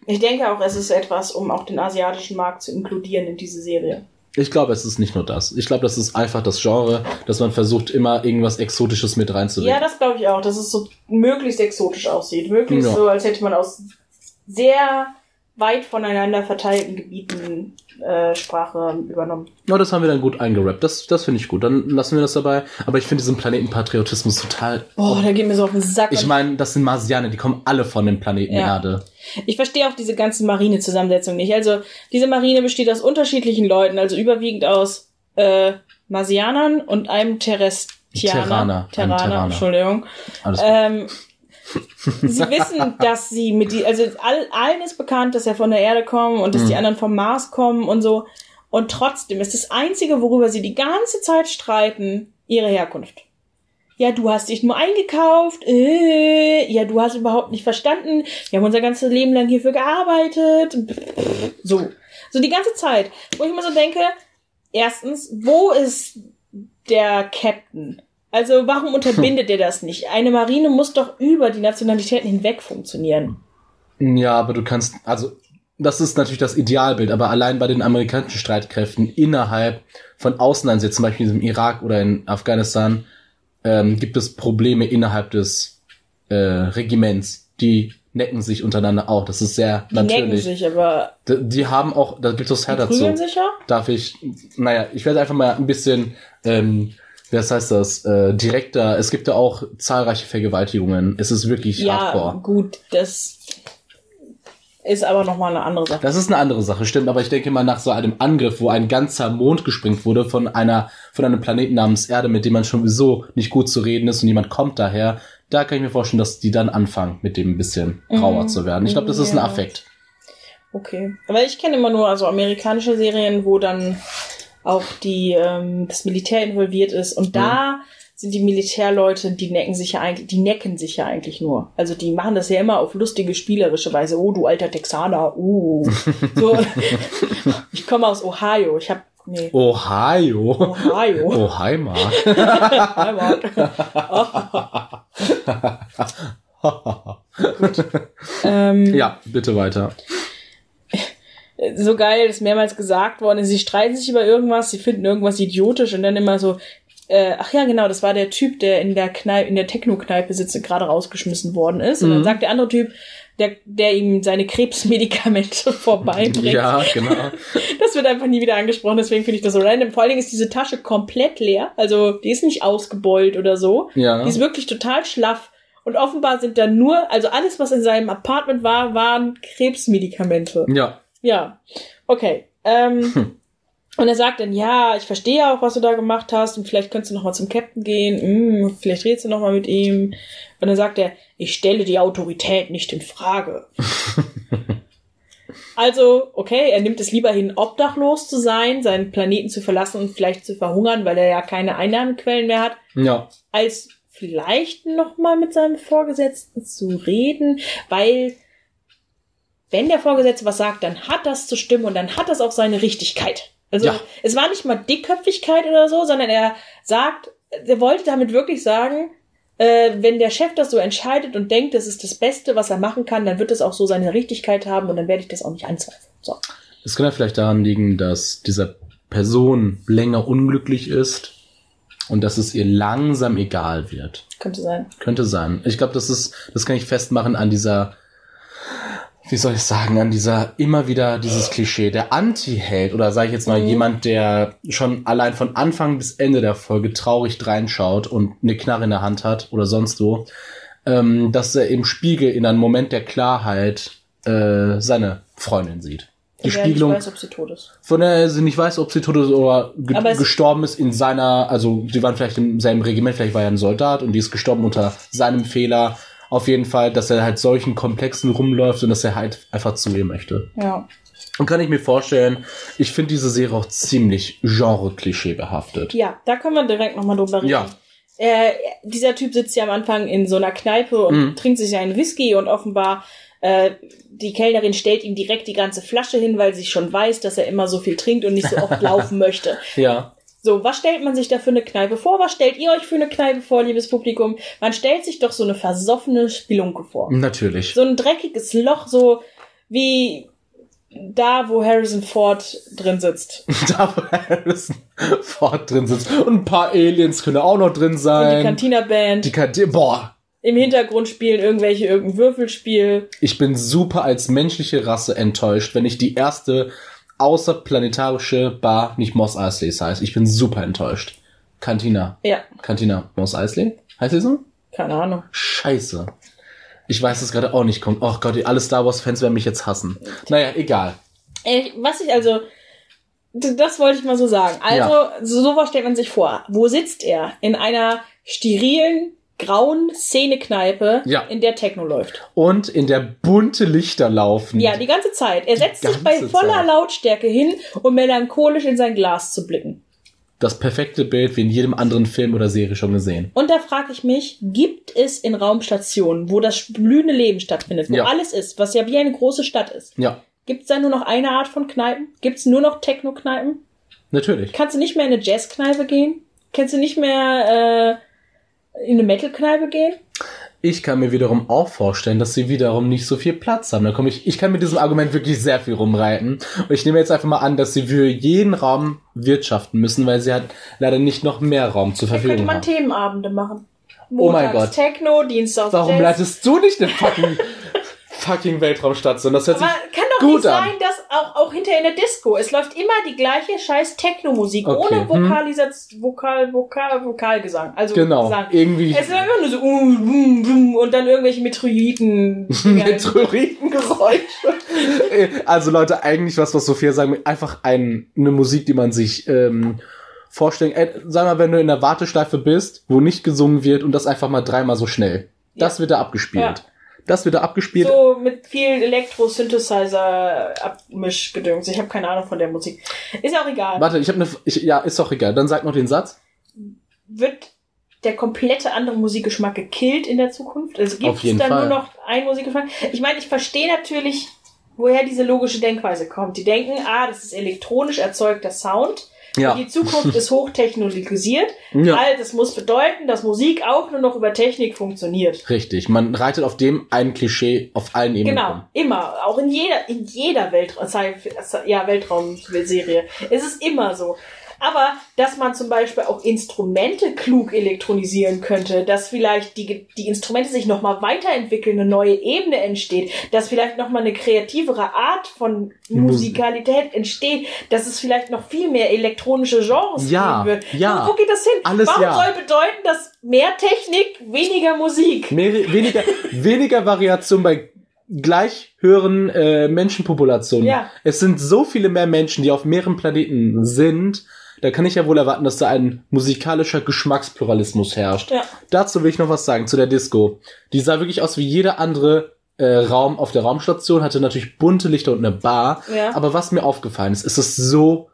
Ich denke auch, es ist etwas, um auch den asiatischen Markt zu inkludieren in diese Serie. Ich glaube, es ist nicht nur das. Ich glaube, das ist einfach das Genre, dass man versucht, immer irgendwas Exotisches mit reinzubringen. Ja, das glaube ich auch, dass es so möglichst exotisch aussieht. Möglichst Ja. so, als hätte man aus sehr weit voneinander verteilten Gebieten äh, Sprache übernommen. Ja, das haben wir dann gut eingerappt. Das, das finde ich gut. Dann lassen wir das dabei. Aber ich finde diesen Planetenpatriotismus total. Boah, da geht mir so auf den Sack. Ich meine, das sind Marsianer, die kommen alle von dem Planeten Ja. Erde. ich verstehe auch diese ganze Marinezusammensetzung nicht. Also, diese Marine besteht aus unterschiedlichen Leuten, also überwiegend aus äh, Marsianern und einem Terrestrianer. Terraner, Terraner, Terraner. Entschuldigung. Alles Ähm, sie wissen, dass sie mit die, also all, allen ist bekannt, dass er von der Erde kommen und dass die anderen vom Mars kommen und so. Und trotzdem ist das Einzige, worüber sie die ganze Zeit streiten, ihre Herkunft. Ja, du hast dich nur eingekauft. Äh, ja, du hast überhaupt nicht verstanden. Wir haben unser ganzes Leben lang hierfür gearbeitet. So. So die ganze Zeit. Wo ich immer so denke, erstens, wo ist der Captain? Also warum unterbindet er das nicht? Eine Marine muss doch über die Nationalitäten hinweg funktionieren. Ja, aber du kannst, also, das ist natürlich das Idealbild, aber allein bei den amerikanischen Streitkräften innerhalb von Außeneinsätzen, zum Beispiel im Irak oder in Afghanistan, ähm, gibt es Probleme innerhalb des äh, Regiments. Die necken sich untereinander auch. Das ist sehr Die necken natürlich. sich, aber D- Die haben auch, da gibt es die Herr dazu. prügeln sich ja? Darf ich, naja, ich werde einfach mal ein bisschen, ähm, was heißt das, äh, direkter. Es gibt ja auch zahlreiche Vergewaltigungen. Es ist wirklich Ja, hardcore. gut, das ist aber nochmal eine andere Sache. Das ist eine andere Sache, stimmt, aber ich denke mal nach so einem Angriff, wo ein ganzer Mond gesprengt wurde von einer, von einem Planeten namens Erde, mit dem man schon sowieso nicht gut zu reden ist und jemand kommt daher, da kann ich mir vorstellen, dass die dann anfangen, mit dem ein bisschen rauer Mhm. zu werden. Ich glaube, das ist ein Ja. Affekt. Okay. Aber ich kenne immer nur also amerikanische Serien, wo dann auch die ähm, das Militär involviert ist und da sind die Militärleute, die necken sich ja eigentlich, die necken sich ja eigentlich nur. Also die machen das ja immer auf lustige spielerische Weise. Oh, du alter Texaner, uh. So. ich komme aus Ohio. Ich habe nee, Ohio. Ohio. Oh. Hi, Mark. ähm, ja, bitte weiter. So geil, ist mehrmals gesagt worden, sie streiten sich über irgendwas, sie finden irgendwas idiotisch und dann immer so, äh, ach ja, genau, das war der Typ, der in der Kneipe, in der Techno-Kneipe sitzt und gerade rausgeschmissen worden ist. Und dann Mhm. sagt der andere Typ, der, der ihm seine Krebsmedikamente vorbeibringt. Ja, genau. Das wird einfach nie wieder angesprochen, deswegen finde ich das so random. Vor allen Dingen ist diese Tasche komplett leer, also die ist nicht ausgebeult oder so. Ja. Die ist wirklich total schlaff. Und offenbar sind da nur, also alles, was in seinem Apartment war, waren Krebsmedikamente. Ja. Ja, okay. Ähm, Hm. Und er sagt dann, ja, ich verstehe auch, was du da gemacht hast und vielleicht könntest du noch mal zum Captain gehen, hm, vielleicht redest du noch mal mit ihm. Und dann sagt er, ich stelle die Autorität nicht in Frage. also, okay, er nimmt es lieber hin, obdachlos zu sein, seinen Planeten zu verlassen und vielleicht zu verhungern, weil er ja keine Einnahmequellen mehr hat, Ja. als vielleicht noch mal mit seinem Vorgesetzten zu reden, weil wenn der Vorgesetzte was sagt, dann hat das zu stimmen und dann hat das auch seine Richtigkeit. Also Ja. es war nicht mal Dickköpfigkeit oder so, sondern er sagt, er wollte damit wirklich sagen, äh, wenn der Chef das so entscheidet und denkt, das ist das Beste, was er machen kann, dann wird es auch so seine Richtigkeit haben und dann werde ich das auch nicht anzweifeln. So. Es kann ja vielleicht daran liegen, dass dieser Person länger unglücklich ist und dass es ihr langsam egal wird. Könnte sein. Könnte sein. Ich glaube, das ist, das kann ich festmachen an dieser, wie soll ich sagen, an dieser immer wieder dieses Klischee, der Anti-Held oder sage ich jetzt mal Mhm. jemand, der schon allein von Anfang bis Ende der Folge traurig reinschaut und eine Knarre in der Hand hat oder sonst wo, ähm, dass er im Spiegel in einem Moment der Klarheit äh, seine Freundin sieht. Die wer Spiegelung, nicht weiß, ob sie tot ist. von der sie nicht weiß, ob sie tot ist oder ge gestorben ist in seiner, also sie waren vielleicht im selben Regiment, vielleicht war er ein Soldat und die ist gestorben unter seinem Fehler. Auf jeden Fall, dass er halt solchen Komplexen rumläuft und dass er halt einfach zu ihr möchte. Ja. Und kann ich mir vorstellen, ich finde diese Serie auch ziemlich genre-klischee behaftet. Ja, da können wir direkt nochmal drüber reden. Ja. Äh, dieser Typ sitzt ja am Anfang in so einer Kneipe und Mhm. trinkt sich einen Whisky und offenbar Äh, die Kellnerin stellt ihm direkt die ganze Flasche hin, weil sie schon weiß, dass er immer so viel trinkt und nicht so oft laufen möchte. Ja. So, was stellt man sich da für eine Kneipe vor? Was stellt ihr euch für eine Kneipe vor, liebes Publikum? Man stellt sich doch so eine versoffene Spelunke vor. Natürlich. So ein dreckiges Loch, so wie da, wo Harrison Ford drin sitzt. da, wo Harrison Ford drin sitzt. Und ein paar Aliens können auch noch drin Und die sein. Cantina-Band. Die Kantine. Boah. Im Hintergrund spielen irgendwelche irgendein Würfelspiel. Ich bin super als menschliche Rasse enttäuscht, wenn ich die erste außerplanetarische Bar nicht Moss Eisley heißt. Ich bin super enttäuscht. Cantina. Ja, Cantina Moss Eisley? Heißt die so? keine Ahnung. Scheiße. Ich weiß es gerade auch nicht. Kommt. Oh Gott, alle Star Wars Fans werden mich jetzt hassen. Naja, egal. Äh, Was ich also, das wollte ich mal so sagen. Also, so sowas stellt man sich vor. Wo sitzt er? In einer sterilen, grauen Szenekneipe, Ja. in der Techno läuft. Und in der bunte Lichter laufen. Ja, die ganze Zeit. Er setzt sich bei voller Zeit. Lautstärke hin, um melancholisch in sein Glas zu blicken. Das perfekte Bild wie in jedem anderen Film oder Serie schon gesehen. Und da frage ich mich, gibt es in Raumstationen, wo das blühende Leben stattfindet, wo Ja. alles ist, was ja wie eine große Stadt ist, Ja, gibt es da nur noch eine Art von Kneipen? Gibt es nur noch Techno-Kneipen? natürlich. Kannst du nicht mehr in eine Jazzkneipe gehen? Kannst du nicht mehr äh, in eine Metal-Kneipe gehen? Ich kann mir wiederum auch vorstellen, dass sie wiederum nicht so viel Platz haben. Da komme ich, ich kann mit diesem Argument wirklich sehr viel rumreiten. Und ich nehme jetzt einfach mal an, dass sie für jeden Raum wirtschaften müssen, weil sie halt leider nicht noch mehr Raum zur Da könnte Verfügung man haben. Themenabende machen. Oh mein Montags Gott. Techno, Dienstags Warum Jazz. leitest du nicht eine fucking, fucking Weltraumstation? Das hört sich Aber kann doch gut nicht an. sein, dass auch, auch hinterher in der Disco, es läuft immer die gleiche scheiß Techno-Musik, Okay, ohne hm. Vokalisation, Vokal, Vokal, Vokalgesang. Also Genau, Gesang. irgendwie Es ist immer nur so uh, bum, bum, und dann irgendwelche Metroiden. Meteoritengeräusche. Äh, also Leute, eigentlich was, was Sophia sagen einfach ein, eine Musik, die man sich ähm, vorstellen. Äh, sag mal, wenn du in der Warteschleife bist, wo nicht gesungen wird und das einfach mal dreimal so schnell. Das wird da abgespielt. Ja. Das wird da abgespielt. So mit viel Elektro-Synthesizer-Abmischgedöns. Ich habe keine Ahnung von der Musik. Ist auch egal. Warte, ich habe eine. Ich, ja, ist doch egal. Dann sag noch den Satz. Wird der komplette andere Musikgeschmack gekillt in der Zukunft? Also gibt es dann Fall. nur noch einen Musikgeschmack? Ich meine, ich verstehe natürlich, woher diese logische Denkweise kommt. Die denken, ah, das ist elektronisch erzeugter Sound. Ja. Die Zukunft ist hochtechnologisiert. Ja. All das muss bedeuten, dass Musik auch nur noch über Technik funktioniert. Richtig. Man reitet auf dem ein Klischee auf allen Ebenen. Genau, rum. immer. Auch in jeder, in jeder Weltraum, ja, Weltraumserie. Es ist immer so. Aber, dass man zum Beispiel auch Instrumente klug elektronisieren könnte, dass vielleicht die, die Instrumente sich nochmal weiterentwickeln, eine neue Ebene entsteht, dass vielleicht nochmal eine kreativere Art von Musikalität entsteht, dass es vielleicht noch viel mehr elektronische Genres Ja, geben wird. ja. Wo, wo geht das hin? Alles Warum ja. soll bedeuten, dass mehr Technik, weniger Musik? Mehr, weniger, weniger Variation bei gleich höheren äh, Menschenpopulationen. Ja. Es sind so viele mehr Menschen, die auf mehreren Planeten sind. Da kann ich ja wohl erwarten, dass da ein musikalischer Geschmackspluralismus herrscht. Ja. Dazu will ich noch was sagen zu der Disco. Die sah wirklich aus wie jeder andere äh, Raum auf der Raumstation, hatte natürlich bunte Lichter und eine Bar. Ja. Aber was mir aufgefallen ist, ist es so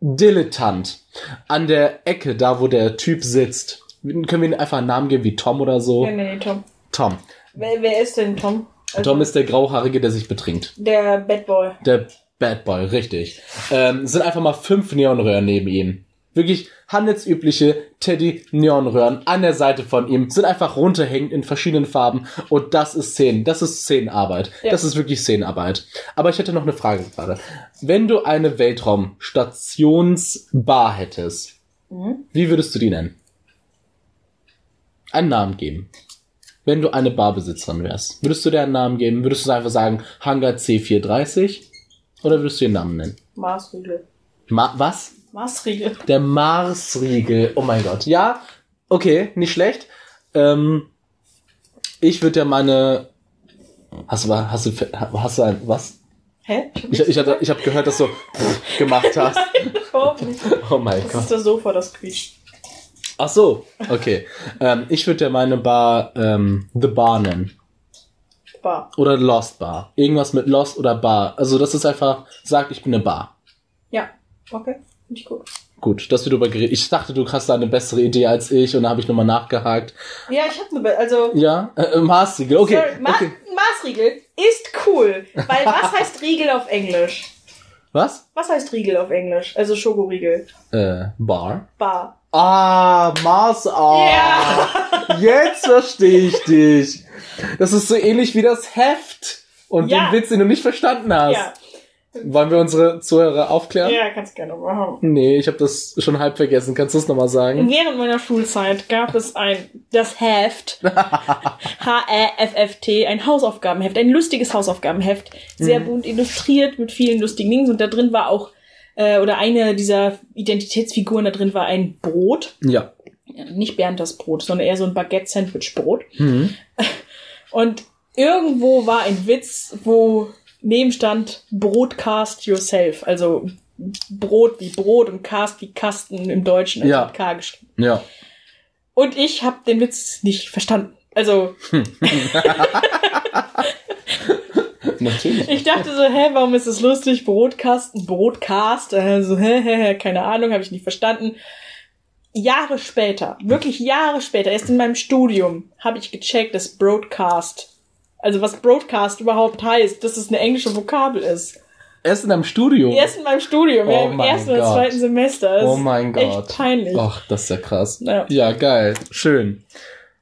dilettant. An der Ecke, da wo der Typ sitzt, können wir ihm einfach einen Namen geben wie Tom oder so. Nee, nee, Tom. Tom. Wer, wer ist denn Tom? Also, Tom ist der Grauhaarige, der sich betrinkt. der Bad Boy. Der Bad Boy, richtig. Ähm, es sind einfach mal fünf Neonröhren neben ihm. Wirklich handelsübliche Teddy-Neonröhren an der Seite von ihm sind einfach runterhängend in verschiedenen Farben und das ist Szenen, das ist Szenenarbeit. Ja. Das ist wirklich Szenenarbeit. Aber ich hätte noch eine Frage gerade. Wenn du eine Weltraumstationsbar hättest, Mhm. wie würdest du die nennen? Einen Namen geben. Wenn du eine Barbesitzerin wärst, würdest du dir einen Namen geben? Würdest du einfach sagen Hangar C430? Oder würdest du den Namen nennen? Marsriegel. Ma was? Marsriegel. Der Marsriegel. Oh mein Gott. Ja, okay, nicht schlecht. Ähm, ich würde ja meine. Hast du, hast du, hast du ein, was? Hä? Ich, ich, hatte, ich habe gehört, dass du gemacht hast. Nicht. Oh mein Das Gott. ist das Sofa, das quietscht. Ach so, okay. ähm, ich würde ja meine Bar ähm, The Bar nennen. Bar. Oder Lost Bar. Irgendwas mit Lost oder Bar. Also das ist einfach, sagt, ich bin eine Bar. Ja. Okay. Finde ich gut. Gut, dass wir darüber geredet. Ich dachte, du hast da eine bessere Idee als ich und da habe ich nochmal nachgehakt. Ja, ich habe eine. Also. Ja, äh, äh, Marsriegel, okay. Sorry, Ma okay. Maßriegel ist cool. Weil was heißt Riegel auf Englisch? Was? Was heißt Riegel auf Englisch? Also Schokoriegel. Äh, Bar. Bar. Ah, Mars. Ah. Ja. Jetzt verstehe ich dich. Das ist so ähnlich wie das Heft. Und Ja. den Witz, den du nicht verstanden hast. Ja. Wollen wir unsere Zuhörer aufklären? Ja, kannst gerne machen. Nee, ich habe das schon halb vergessen. Kannst du es nochmal sagen? Während meiner Schulzeit gab es ein, das Heft, H-E-F-F-T, ein Hausaufgabenheft, ein lustiges Hausaufgabenheft, sehr bunt illustriert mit vielen lustigen Dingen und da drin war auch, äh, oder eine dieser Identitätsfiguren da drin war ein Brot, Ja. Nicht Bernd das Brot, sondern eher so ein Baguette-Sandwich-Brot. Mhm. Und irgendwo war ein Witz, wo neben stand Broadcast yourself, also Brot wie Brot und Cast wie Kasten im Deutschen, also Ja. mit K geschrieben. Ja. Und ich habe den Witz nicht verstanden. Also Natürlich. ich dachte so, hä, warum ist das lustig? Brotkasten, Brotcast, äh, so, hä, hä, hä, keine Ahnung, habe ich nicht verstanden. Jahre später, wirklich Jahre später, erst in meinem Studium, habe ich gecheckt, dass Broadcast, also was Broadcast überhaupt heißt, dass es eine englische Vokabel ist. Erst in deinem Studio. Erst in meinem Studium, ja, Oh im mein ersten oder Gott. zweiten Semester. Das Oh mein ist Gott. Echt peinlich. Ach, das ist ja krass. Ja. Ja, geil. Schön.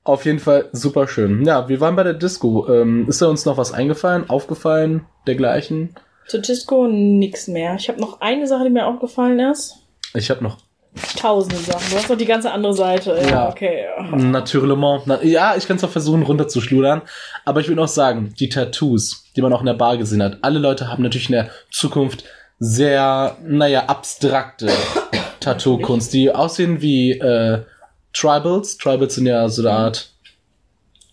Auf jeden Fall super schön. Ja, wir waren bei der Disco. Ähm, ist da uns noch was eingefallen, aufgefallen, dergleichen? Zu Disco nix mehr. Ich habe noch eine Sache, die mir aufgefallen ist. Ich habe noch Tausende Sachen. Du hast noch die ganze andere Seite. Ja, Ja. okay. Natürlich. Na, ja, ich kann es auch versuchen runterzuschludern. Aber ich will auch sagen, die Tattoos, die man auch in der Bar gesehen hat, alle Leute haben natürlich in der Zukunft sehr, naja, abstrakte Tattoo-Kunst, die aussehen wie äh, Tribals. Tribals sind ja so eine Art.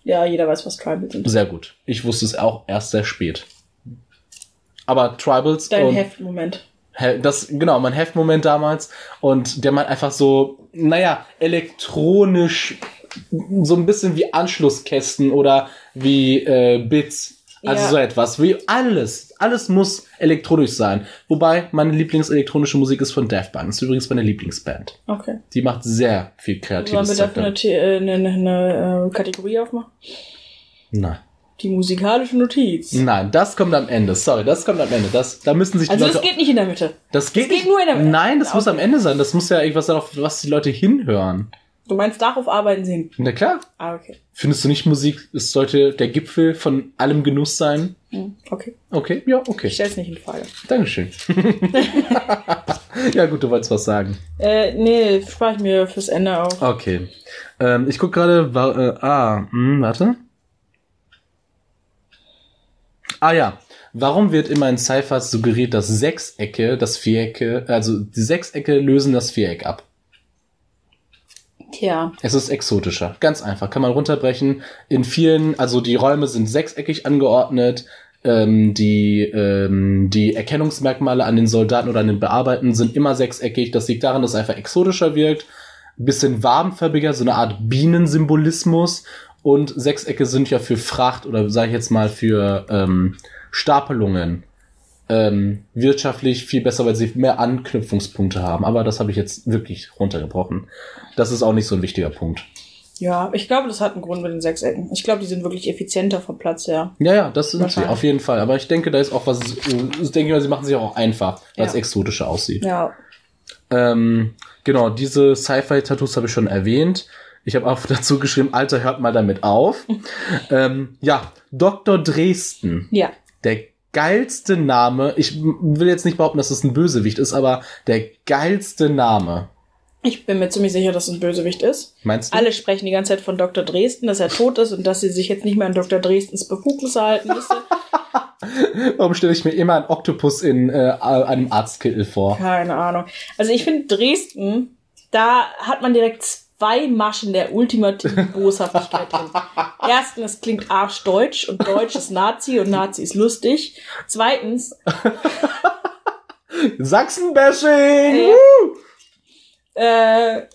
Ja, jeder weiß, was Tribal sind. Sehr gut. Ich wusste es auch erst sehr spät. Aber Tribals. Dein Heftmoment. Das, genau, mein Heftmoment damals. Und der meint einfach so, naja, elektronisch, so ein bisschen wie Anschlusskästen oder wie äh, Bits. Also Ja. so etwas. Wie alles. Alles muss elektronisch sein. Wobei meine Lieblingselektronische Musik ist von Daft Punk. Ist übrigens meine Lieblingsband. Okay. Die macht sehr viel Sollen kreatives wir Zeug. dafür eine, The- äh, eine, eine, eine äh, Kategorie aufmachen? Nein. Die musikalische Notiz. Nein, das kommt am Ende. Sorry, das kommt am Ende. Das, da müssen sich die Also Leute. das geht nicht in der Mitte. das geht, geht nicht. nur in der- Nein, das muss Okay. am Ende sein. Das muss ja irgendwas sein, auf was die Leute hinhören. Du meinst, darauf arbeiten sie hin. Na klar. Ah, okay. Findest du nicht Musik, es sollte der Gipfel von allem Genuss sein? Hm, Okay. Okay, ja, okay. Ich stell's nicht in Frage. Dankeschön. ja, gut, du wolltest was sagen. Äh, nee, spare ich mir fürs Ende auf. Okay. Ähm, ich guck gerade, wa- äh, ah, hm, warte. Ah ja. Warum wird immer in Cyphers suggeriert, dass Sechsecke das Vierecke, also die Sechsecke lösen das Viereck ab? Tja. Es ist exotischer. Ganz einfach. Kann man runterbrechen. In vielen, also die Räume sind sechseckig angeordnet. Ähm, die, ähm, die Erkennungsmerkmale an den Soldaten oder an den Bearbeitern sind immer sechseckig. Das liegt daran, dass es einfach exotischer wirkt. Bisschen warmfarbiger, so eine Art Bienensymbolismus. Und Sechsecke sind ja für Fracht oder sage ich jetzt mal für ähm, Stapelungen ähm, wirtschaftlich viel besser, weil sie mehr Anknüpfungspunkte haben. Aber das habe ich jetzt wirklich runtergebrochen. Das ist auch nicht so ein wichtiger Punkt. Ja, ich glaube, das hat einen Grund mit den Sechsecken. Ich glaube, die sind wirklich effizienter vom Platz her. Ja, ja, das sind sie, auf jeden Fall. Aber ich denke, da ist auch was, ich denke mal, sie machen sich auch einfach, weil es Ja. exotischer aussieht. Ja. Ähm, genau, diese Sci-Fi-Tattoos habe ich schon erwähnt. Ich habe auch dazu geschrieben, Alter, hört mal damit auf. ähm, ja, Dr. Dresden. Ja. Der geilste Name. Ich will jetzt nicht behaupten, dass es ein Bösewicht ist, aber der geilste Name. Ich bin mir ziemlich sicher, dass es ein Bösewicht ist. Meinst du? Alle sprechen die ganze Zeit von Dr. Dresden, dass er tot ist und dass sie sich jetzt nicht mehr an Dr. Dresdens Befugnisse halten müsste. Warum stelle ich mir immer einen Oktopus in äh, einem Arztkittel vor? Keine Ahnung. Also ich finde Dresden, da hat man direkt zwei Maschen der ultimativen Boshaftigkeit drin. Erstens, es klingt arschdeutsch und Deutsch ist Nazi und Nazi ist lustig. Zweitens, Sachsenbashing! Ja. äh,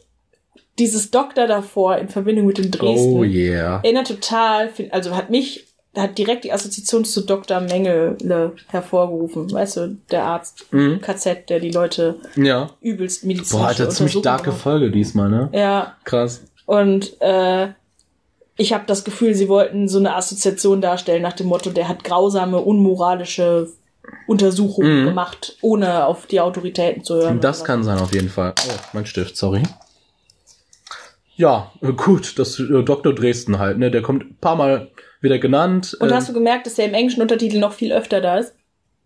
dieses Doktor davor in Verbindung mit dem Dresden Oh yeah. erinnert total, also hat mich, hat direkt die Assoziation zu Dr. Mengele hervorgerufen. Weißt du, der Arzt Mhm. KZ, der die Leute Ja. übelst medizinisch Boah, Alter, ziemlich darke Folge diesmal, ne? Ja, Krass. und äh, ich habe das Gefühl, sie wollten so eine Assoziation darstellen nach dem Motto, der hat grausame, unmoralische Untersuchungen Mhm. gemacht, ohne auf die Autoritäten zu hören. Das kann sein, auf jeden Fall. Oh, mein Stift, sorry. Ja, äh, gut, das äh, Dr. Dresden halt, ne? Der kommt ein paar Mal wieder genannt. Und Ähm, hast du gemerkt, dass der im englischen Untertitel noch viel öfter da ist?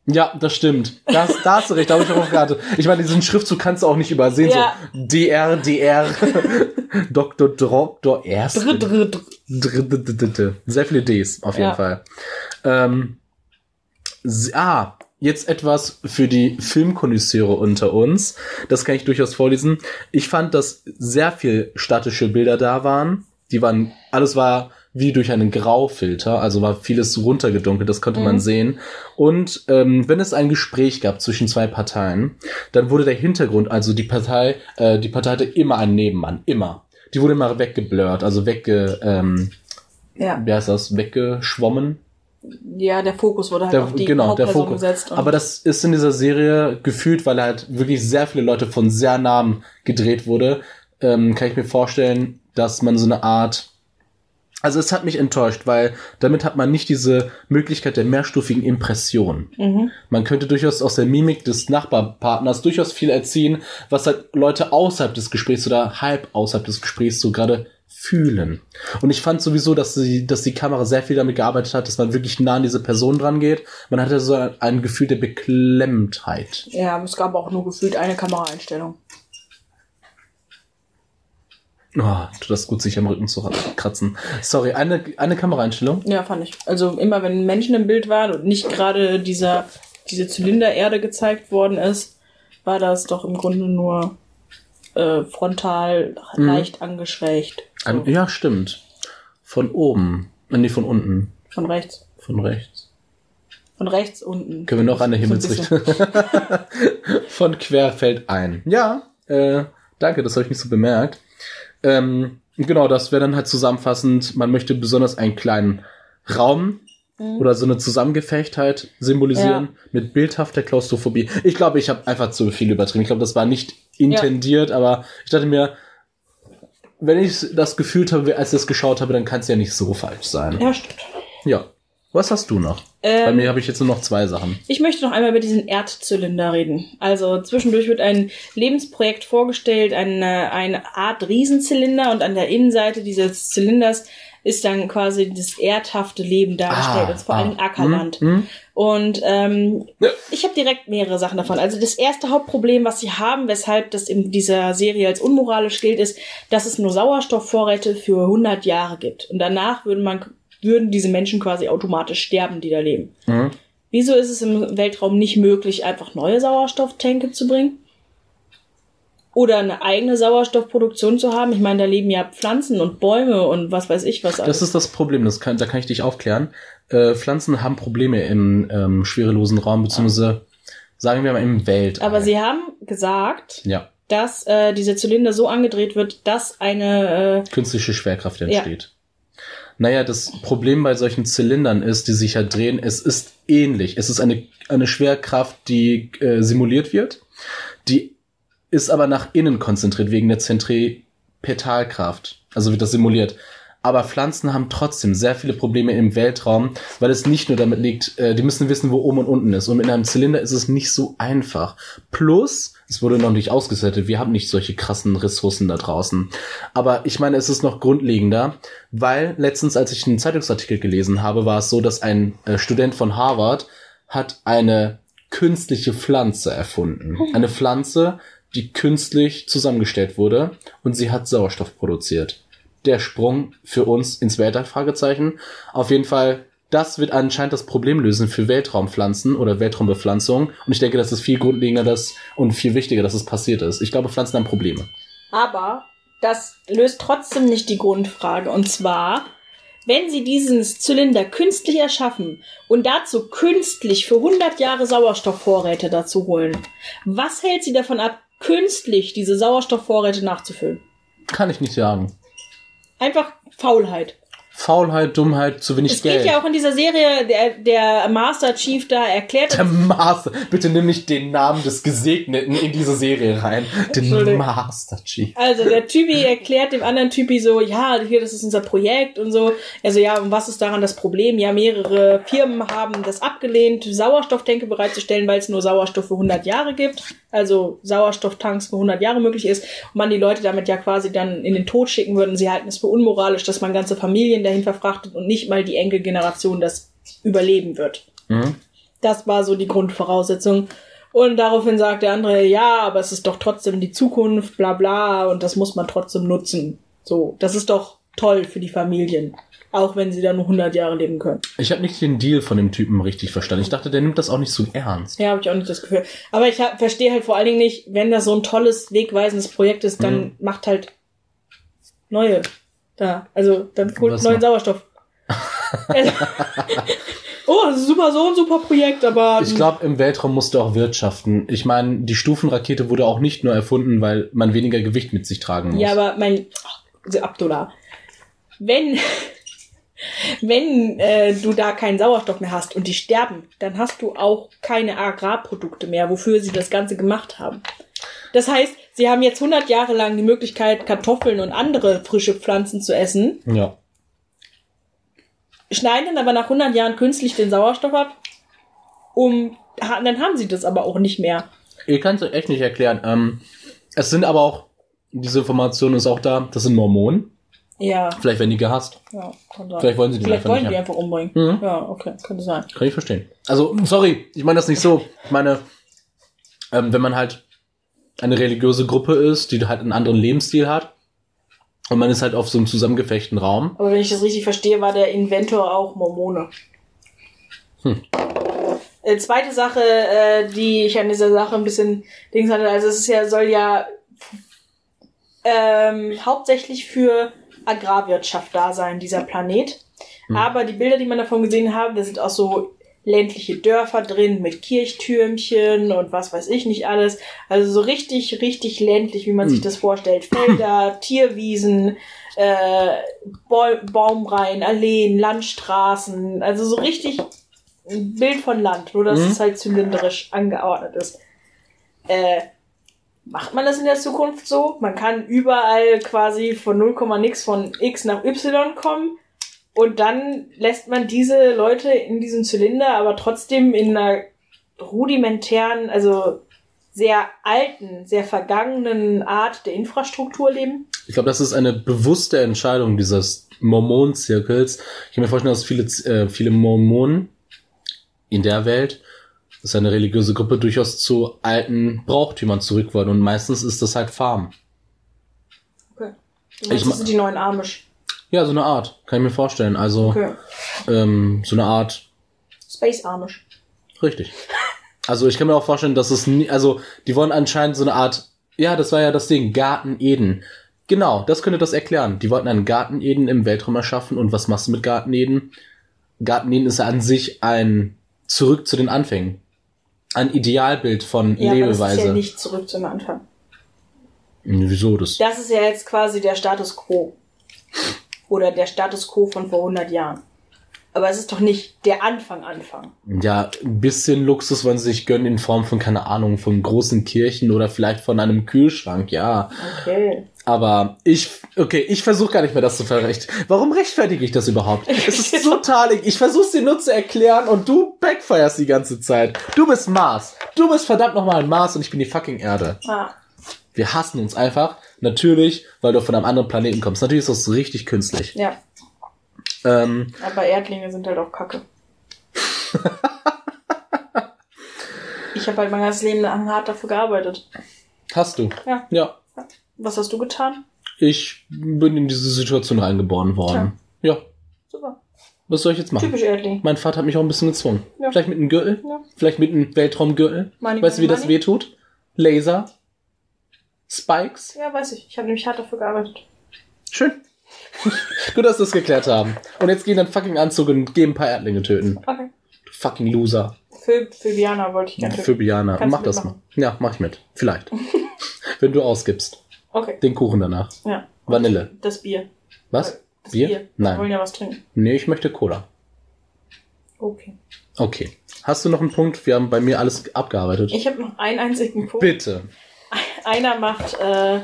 ja, das stimmt. Das, da hast du recht, da habe ich auch gehabt. Ich meine, diesen Schriftzug kannst du auch nicht übersehen. Ja. So DR, DR, Dr. Dr. Erst. Dr, dr, dr. Dr- dr- dr- dr- Sehr viele Ds, auf jeden Ja. Fall. Ähm, ah, jetzt etwas für die Filmkonnoisseure unter uns. Das kann ich durchaus vorlesen. Ich fand, dass sehr viel statische Bilder da waren. Die waren, alles war wie durch einen Graufilter, also war vieles runtergedunkelt, das konnte man Mhm. sehen. Und ähm, wenn es ein Gespräch gab zwischen zwei Parteien, dann wurde der Hintergrund, also die Partei, äh, die Partei hatte immer einen Nebenmann, immer. Die wurde immer weggeblurrt, also wegge, ähm, Ja. wie heißt das, weggeschwommen. ja, der Fokus wurde halt Der, auf die genau, der Fokus. gesetzt. Aber das ist in dieser Serie gefühlt, weil halt wirklich sehr viele Leute von sehr nahen gedreht wurde, ähm, kann ich mir vorstellen, dass man so eine Art also es hat mich enttäuscht, weil damit hat man nicht diese Möglichkeit der mehrstufigen Impression. mhm. Man könnte durchaus aus der Mimik des Nachbarpartners durchaus viel erziehen, was halt Leute außerhalb des Gesprächs oder halb außerhalb des Gesprächs so gerade fühlen. Und ich fand sowieso, dass die, dass die Kamera sehr viel damit gearbeitet hat, dass man wirklich nah an diese Person dran geht. Man hatte so ein, ein Gefühl der Beklemmtheit. Ja, es gab auch nur gefühlt eine Kameraeinstellung. Oh, tut das gut, sich am Rücken zu kratzen. Sorry, eine, eine Kameraeinstellung. Ja, fand ich. Also immer wenn Menschen im Bild waren und nicht gerade dieser, diese Zylindererde gezeigt worden ist, war das doch im Grunde nur äh, frontal Mhm. leicht angeschrägt. So, ja, stimmt. Von oben. Äh, Nee, von unten. Von rechts. Von rechts. Von rechts unten. Können wir noch ein bisschen. Himmelsrichtung? Von querfeld ein. Ja, äh, danke, das habe ich nicht so bemerkt. Ähm, genau, das wäre dann halt zusammenfassend, man möchte besonders einen kleinen Raum Mhm. oder so eine Zusammengefechtheit symbolisieren Ja. mit bildhafter Klaustrophobie. Ich glaube, ich habe einfach zu viel übertrieben. Ich glaube, das war nicht intendiert, aber ich dachte mir, wenn ich das gefühlt habe, als ich das geschaut habe, dann kann es ja nicht so falsch sein. Ja, stimmt. Ja. Was hast du noch? Bei Ähm, mir habe ich jetzt nur noch zwei Sachen. Ich möchte noch einmal über diesen Erdzylinder reden. Also zwischendurch wird ein Lebensprojekt vorgestellt, eine, eine Art Riesenzylinder und an der Innenseite dieses Zylinders ist dann quasi das erdhafte Leben dargestellt, Ah, und vor ah, allem Ackerland. hm, hm. Und ähm, Ja. ich habe direkt mehrere Sachen davon. Also das erste Hauptproblem, was sie haben, weshalb das in dieser Serie als unmoralisch gilt, ist, dass es nur Sauerstoffvorräte für 100 Jahre gibt. Und danach würden man würden diese Menschen quasi automatisch sterben, die da leben. Mhm. Wieso ist es im Weltraum nicht möglich, einfach neue Sauerstofftänke zu bringen? Oder eine eigene Sauerstoffproduktion zu haben? Ich meine, da leben ja Pflanzen und Bäume und was weiß ich was Das ist das Problem, das kann, da kann ich dich aufklären. Äh, Pflanzen haben Probleme im ähm, schwerelosen Raum, beziehungsweise sagen wir mal im Weltall. Aber sie haben gesagt, Ja, dass äh, dieser Zylinder so angedreht wird, dass eine äh, künstliche Schwerkraft entsteht. Naja, das Problem bei solchen Zylindern ist, die sich ja drehen, es ist ähnlich. Es ist eine, eine Schwerkraft, die äh, simuliert wird. Die ist aber nach innen konzentriert wegen der Zentripetalkraft. Also wird das simuliert. Aber Pflanzen haben trotzdem sehr viele Probleme im Weltraum, weil es nicht nur damit liegt, äh, die müssen wissen, wo oben und unten ist. Und mit einem Zylinder ist es nicht so einfach. Plus, es wurde noch nicht ausgesettet, wir haben nicht solche krassen Ressourcen da draußen. Aber ich meine, es ist noch grundlegender, weil letztens, als ich einen Zeitungsartikel gelesen habe, war es so, dass ein äh, Student von Harvard hat eine künstliche Pflanze erfunden. Eine Pflanze, die künstlich zusammengestellt wurde und sie hat Sauerstoff produziert. Der Sprung für uns ins Weltall, Fragezeichen. Auf jeden Fall, das wird anscheinend das Problem lösen für Weltraumpflanzen oder Weltraumbepflanzung. Und ich denke, das ist viel grundlegender das, und viel wichtiger, dass es passiert ist. Ich glaube, Pflanzen haben Probleme. Aber das löst trotzdem nicht die Grundfrage. Und zwar, wenn sie diesen Zylinder künstlich erschaffen und dazu künstlich für 100 Jahre Sauerstoffvorräte dazu holen, was hält sie davon ab, künstlich diese Sauerstoffvorräte nachzufüllen? Kann ich nicht sagen. Einfach Faulheit. Faulheit, Dummheit, zu wenig Es Geld. geht ja auch in dieser Serie, der, der Master Chief da erklärt, der Master. Bitte nimm nicht den Namen des Gesegneten in diese Serie rein. Den. Master Chief. also der Typi erklärt dem anderen Typi so, ja, hier, das ist unser Projekt und so. Also ja, und was ist daran das Problem? Ja, mehrere Firmen haben das abgelehnt, Sauerstofftänke bereitzustellen, weil es nur Sauerstoff für 100 Jahre gibt. Also Sauerstofftanks für 100 Jahre möglich ist. Und man die Leute damit ja quasi dann in den Tod schicken würde. Und sie halten es für unmoralisch, dass man ganze Familien dahin verfrachtet und nicht mal die Enkelgeneration das überleben wird. Mhm. Das war so die Grundvoraussetzung. Und daraufhin sagt der andere, ja, aber es ist doch trotzdem die Zukunft, bla bla, und das muss man trotzdem nutzen. So, das ist doch toll für die Familien. Auch wenn sie da nur 100 Jahre leben können. Ich habe nicht den Deal von dem Typen richtig verstanden. Ich dachte, der nimmt das auch nicht so ernst. Ja, habe ich auch nicht das Gefühl. Aber ich verstehe halt vor allen Dingen nicht, wenn das so ein tolles, wegweisendes Projekt ist, dann Mhm. macht halt neue da. Also dann holt neuen macht- Sauerstoff. Also- oh, das ist super so ein super Projekt, aber Ich glaube, im Weltraum musst du auch wirtschaften. Ich meine, die Stufenrakete wurde auch nicht nur erfunden, weil man weniger Gewicht mit sich tragen muss. Ja, aber mein also Abdullah, wenn wenn äh, du da keinen Sauerstoff mehr hast und die sterben, dann hast du auch keine Agrarprodukte mehr, wofür sie das Ganze gemacht haben. Das heißt, sie haben jetzt 100 Jahre lang die Möglichkeit, Kartoffeln und andere frische Pflanzen zu essen, ja. schneiden dann aber nach 100 Jahren künstlich den Sauerstoff ab, um dann haben sie das aber auch nicht mehr. Ich kann es echt nicht erklären. Ähm, es sind aber auch, diese Information ist auch da, das sind Mormonen. Ja, Vielleicht werden die gehasst. ja, kann sein. Vielleicht wollen sie die Vielleicht einfach wollen die einfach umbringen. Mhm. Ja, okay, könnte sein. Kann ich verstehen. Also, sorry, ich meine das nicht so. Ich meine, ähm, wenn man halt eine religiöse Gruppe ist, die halt einen anderen Lebensstil hat und man ist halt auf so einem zusammengefechten Raum. Aber wenn ich das richtig verstehe, war der Inventor auch Mormone. Hm. Äh, zweite Sache, äh, die ich an dieser Sache ein bisschen Dings hatte, also es ist ja, soll ja ähm, hauptsächlich für Agrarwirtschaft da sein, dieser Planet. Hm. Aber die Bilder, die man davon gesehen hat, da sind auch so ländliche Dörfer drin mit Kirchtürmchen und was weiß ich nicht alles. Also so richtig, richtig ländlich, wie man Hm. sich das vorstellt. Felder, Tierwiesen, äh, Bäu Baumreihen, Alleen, Landstraßen. Also so richtig ein Bild von Land, nur dass Mhm. es halt zylindrisch angeordnet ist. Äh, macht man das in der Zukunft so? Man kann überall quasi von 0, nix von X nach Y kommen und dann lässt man diese Leute in diesem Zylinder, aber trotzdem in einer rudimentären, also sehr alten, sehr vergangenen Art der Infrastruktur leben. Ich glaube, das ist eine bewusste Entscheidung dieses Mormonzirkels. Ich kann mir vorstellen, dass viele, äh, viele Mormonen in der Welt, das ist eine religiöse Gruppe, durchaus zu alten Brauchtümern zurück wollen. Und meistens ist das halt Farm. Okay. Du Ich meinst, ma- das sind die neuen Amish. Ja, so eine Art, kann ich mir vorstellen. Also Okay. ähm, so eine Art, Space Amish. richtig. Also ich kann mir auch vorstellen, dass es nie, also die wollen anscheinend so eine Art, ja, das war ja das Ding, Garten Eden. Genau, das könnte das erklären. Die wollten einen Garten Eden im Weltraum erschaffen und was machst du mit Garten Eden? Garten Eden ist ja an sich ein zurück zu den Anfängen. Ein Idealbild von Ja, aber das ist Lebeweise. ja nicht zurück zum Anfang. Wieso das? Das ist ja jetzt quasi der Status quo. Oder der Status quo von vor 100 Jahren. Aber es ist doch nicht der Anfang Anfang. Ja, ein bisschen Luxus wollen sie sich gönnen in Form von, keine Ahnung, von großen Kirchen oder vielleicht von einem Kühlschrank, ja. Okay. Aber ich, okay, ich versuche gar nicht mehr das zu verrechten. Warum rechtfertige ich das überhaupt? Es ist total, ich versuche es dir nur zu erklären und du backfires die ganze Zeit. Du bist Mars. Du bist verdammt nochmal ein Mars und ich bin die fucking Erde. Ah, Wir hassen uns einfach. Natürlich, weil du von einem anderen Planeten kommst. Natürlich ist das richtig künstlich. ja. Ähm, Aber Erdlinge sind halt auch kacke. ich habe halt mein ganzes Leben lang hart dafür gearbeitet. hast du? Ja. Ja. Was hast du getan? Ich bin in diese Situation reingeboren worden. Ja. Super. Was soll ich jetzt machen? Typisch Erdling. Mein Vater hat mich auch ein bisschen gezwungen. Ja. Vielleicht mit einem Gürtel? Ja. Vielleicht mit einem Weltraumgürtel? Money, weißt du, wie money, das wehtut? Laser? Spikes? Ja, weiß ich. Ich habe nämlich hart dafür gearbeitet. Schön. Gut, dass wir das geklärt haben. Und jetzt geh in deinen fucking Anzug und geh ein paar Erdlinge töten. Okay. Du fucking Loser. Für, Diana wollte ich gerne. Für Biana. Kannst Mach das mal. Ja, mach ich mit. Vielleicht. Wenn du ausgibst. Okay. Den Kuchen danach. Ja. Vanille. Das Bier. Was? Das Bier? Wir Nein. wollen ja was trinken. Nee, ich möchte Cola. Okay. Okay. Hast du noch einen Punkt? Wir haben bei mir alles abgearbeitet. Ich habe noch einen einzigen Punkt. Bitte. Einer macht, äh,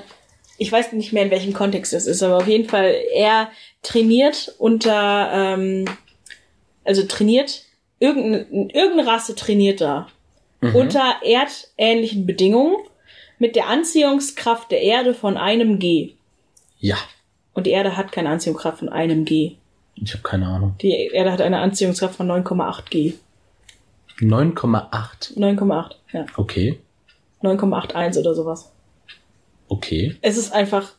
ich weiß nicht mehr in welchem Kontext das ist, aber auf jeden Fall, er trainiert unter, ähm, also trainiert, irgendeine, irgendeine Rasse trainiert da. Unter erdähnlichen Bedingungen mit der Anziehungskraft der Erde von einem G. Ja. Und die Erde hat keine Anziehungskraft von einem G. Ich habe keine Ahnung. Die Erde hat eine Anziehungskraft von 9,8 G. 9,8. 9,8, ja. Okay. 9,81 oder sowas. Okay. Es ist einfach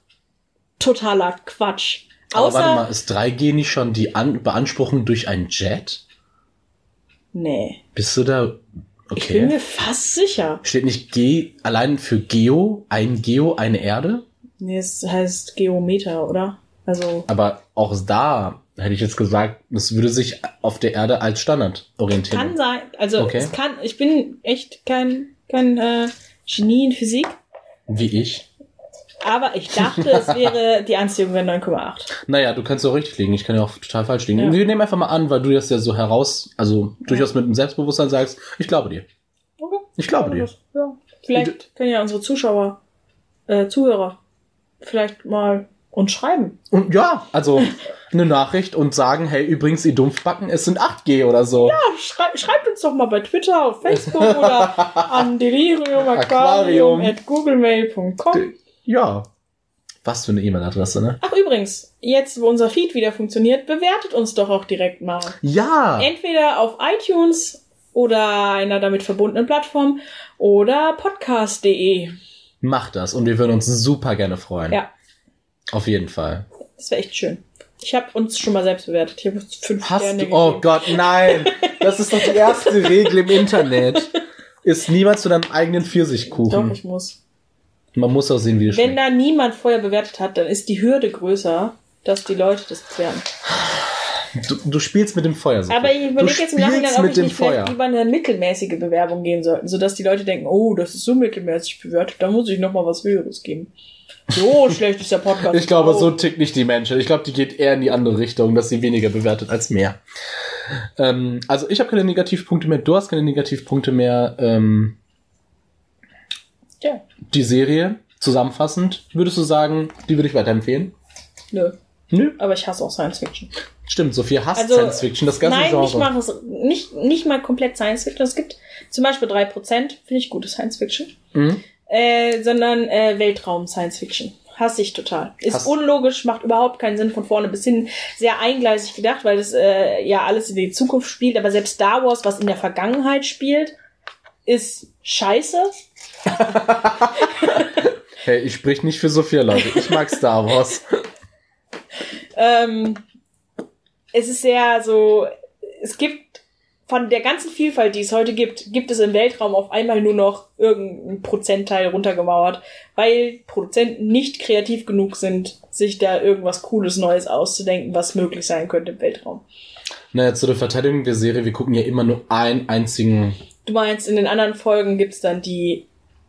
totaler Quatsch. Aber Außer, warte mal, ist 3G nicht schon die An Beanspruchung durch ein Jet? nee. Bist du da? Ich bin Okay. mir fast sicher. Steht nicht G allein für Geo, ein Geo, eine Erde? Nee, es heißt Geometer, oder? Also, Aber auch da hätte ich jetzt gesagt, es würde sich auf der Erde als Standard orientieren. kann sein. Also, Okay. es kann, ich bin echt kein, kein äh, Genie in Physik, Wie ich. aber ich dachte, es wäre, die Anziehung wäre 9,8. Naja, du kannst auch richtig liegen. Ich kann ja auch total falsch liegen. Ja. Wir nehmen einfach mal an, weil du das ja so heraus, also durchaus mit einem Selbstbewusstsein sagst, ich glaube dir. Okay. Ich glaube dir. Ja. Vielleicht können ja unsere Zuschauer, äh, Zuhörer, vielleicht mal uns schreiben. Und ja, also eine Nachricht und sagen, hey, übrigens, ihr Dumpfbacken, es sind 8G oder so. Ja, schrei schreibt uns doch mal bei Twitter, auf Facebook oder an deliriumaquarium Aquarium. at googlemail.com. Ja. Was für eine E-Mail-Adresse, ne? Ach übrigens, jetzt wo unser Feed wieder funktioniert, bewertet uns doch auch direkt mal. Ja. Entweder auf iTunes oder einer damit verbundenen Plattform oder podcast.de. Macht das und wir würden uns super gerne freuen. Ja, Auf jeden Fall. das wäre echt schön. Ich habe uns schon mal selbst bewertet. Ich habe fünf Hast Sterne du, oh gegeben. Gott, nein. Das ist doch die erste Regel im Internet. Ist niemals zu deinem eigenen Doch, Pfirsichkuchen. ich muss. Man muss auch sehen, wie es Wenn schmeckt. da niemand vorher bewertet hat, dann ist die Hürde größer, dass die Leute das bewerten. Du, du spielst mit dem Feuer. Sophie. Aber ich überlege jetzt im Nachhinein, ob mit ich nicht vielleicht lieber eine mittelmäßige Bewerbung geben sollte, sodass die Leute denken, oh, das ist so mittelmäßig bewertet, da muss ich noch mal was Höheres geben. So schlecht ist der Podcast. Ich glaube, so tickt nicht die Menschen. Ich glaube, die geht eher in die andere Richtung, dass sie weniger bewertet als mehr. Ähm, also ich habe keine Negativpunkte mehr, du hast keine Negativpunkte mehr. Ähm, Tja, die Serie, zusammenfassend, würdest du sagen, die würde ich weiterempfehlen? nö. Nö. Aber ich hasse auch Science Fiction. Stimmt, Sophia hasst Also, Science Fiction, das ganze Nein, Genre. ich mache es nicht, nicht mal komplett Science Fiction. Es gibt zum Beispiel 3%, finde ich gute Science Fiction, Mhm. Äh, sondern äh, Weltraum Science Fiction. Hasse ich total. Ist Hass- unlogisch, macht überhaupt keinen Sinn von vorne bis hin. Sehr eingleisig gedacht, weil das äh, ja alles in die Zukunft spielt. Aber selbst Star Wars, was in der Vergangenheit spielt, ist scheiße. Hey, ich sprich nicht für Sophia, Leute. Ich mag Star Wars. Ähm, es ist sehr so, es gibt von der ganzen Vielfalt, die es heute gibt, gibt es im Weltraum auf einmal nur noch irgendein Prozentteil runtergemauert, weil Produzenten nicht kreativ genug sind, sich da irgendwas Cooles Neues auszudenken, was möglich sein könnte im Weltraum. Naja, zu der Verteidigung der Serie, wir gucken ja immer nur einen einzigen Du meinst, in den anderen Folgen gibt's dann die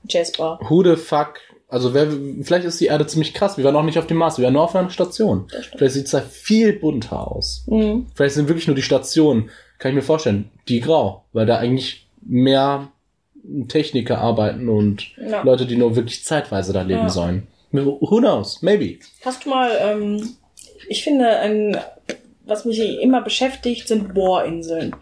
Jazzbar. Who the fuck? Also wer, vielleicht ist die Erde ziemlich krass. Wir waren auch nicht auf dem Mars, wir waren nur auf einer Station. Vielleicht sieht's da viel bunter aus. Mhm. Vielleicht sind wirklich nur die Stationen, kann ich mir vorstellen, die grau, weil da eigentlich mehr Techniker arbeiten und Ja. Leute, die nur wirklich zeitweise da leben Ja. sollen. Who knows? Maybe. Hast du mal, ähm, ich finde, ein, was mich immer beschäftigt, sind Bohrinseln.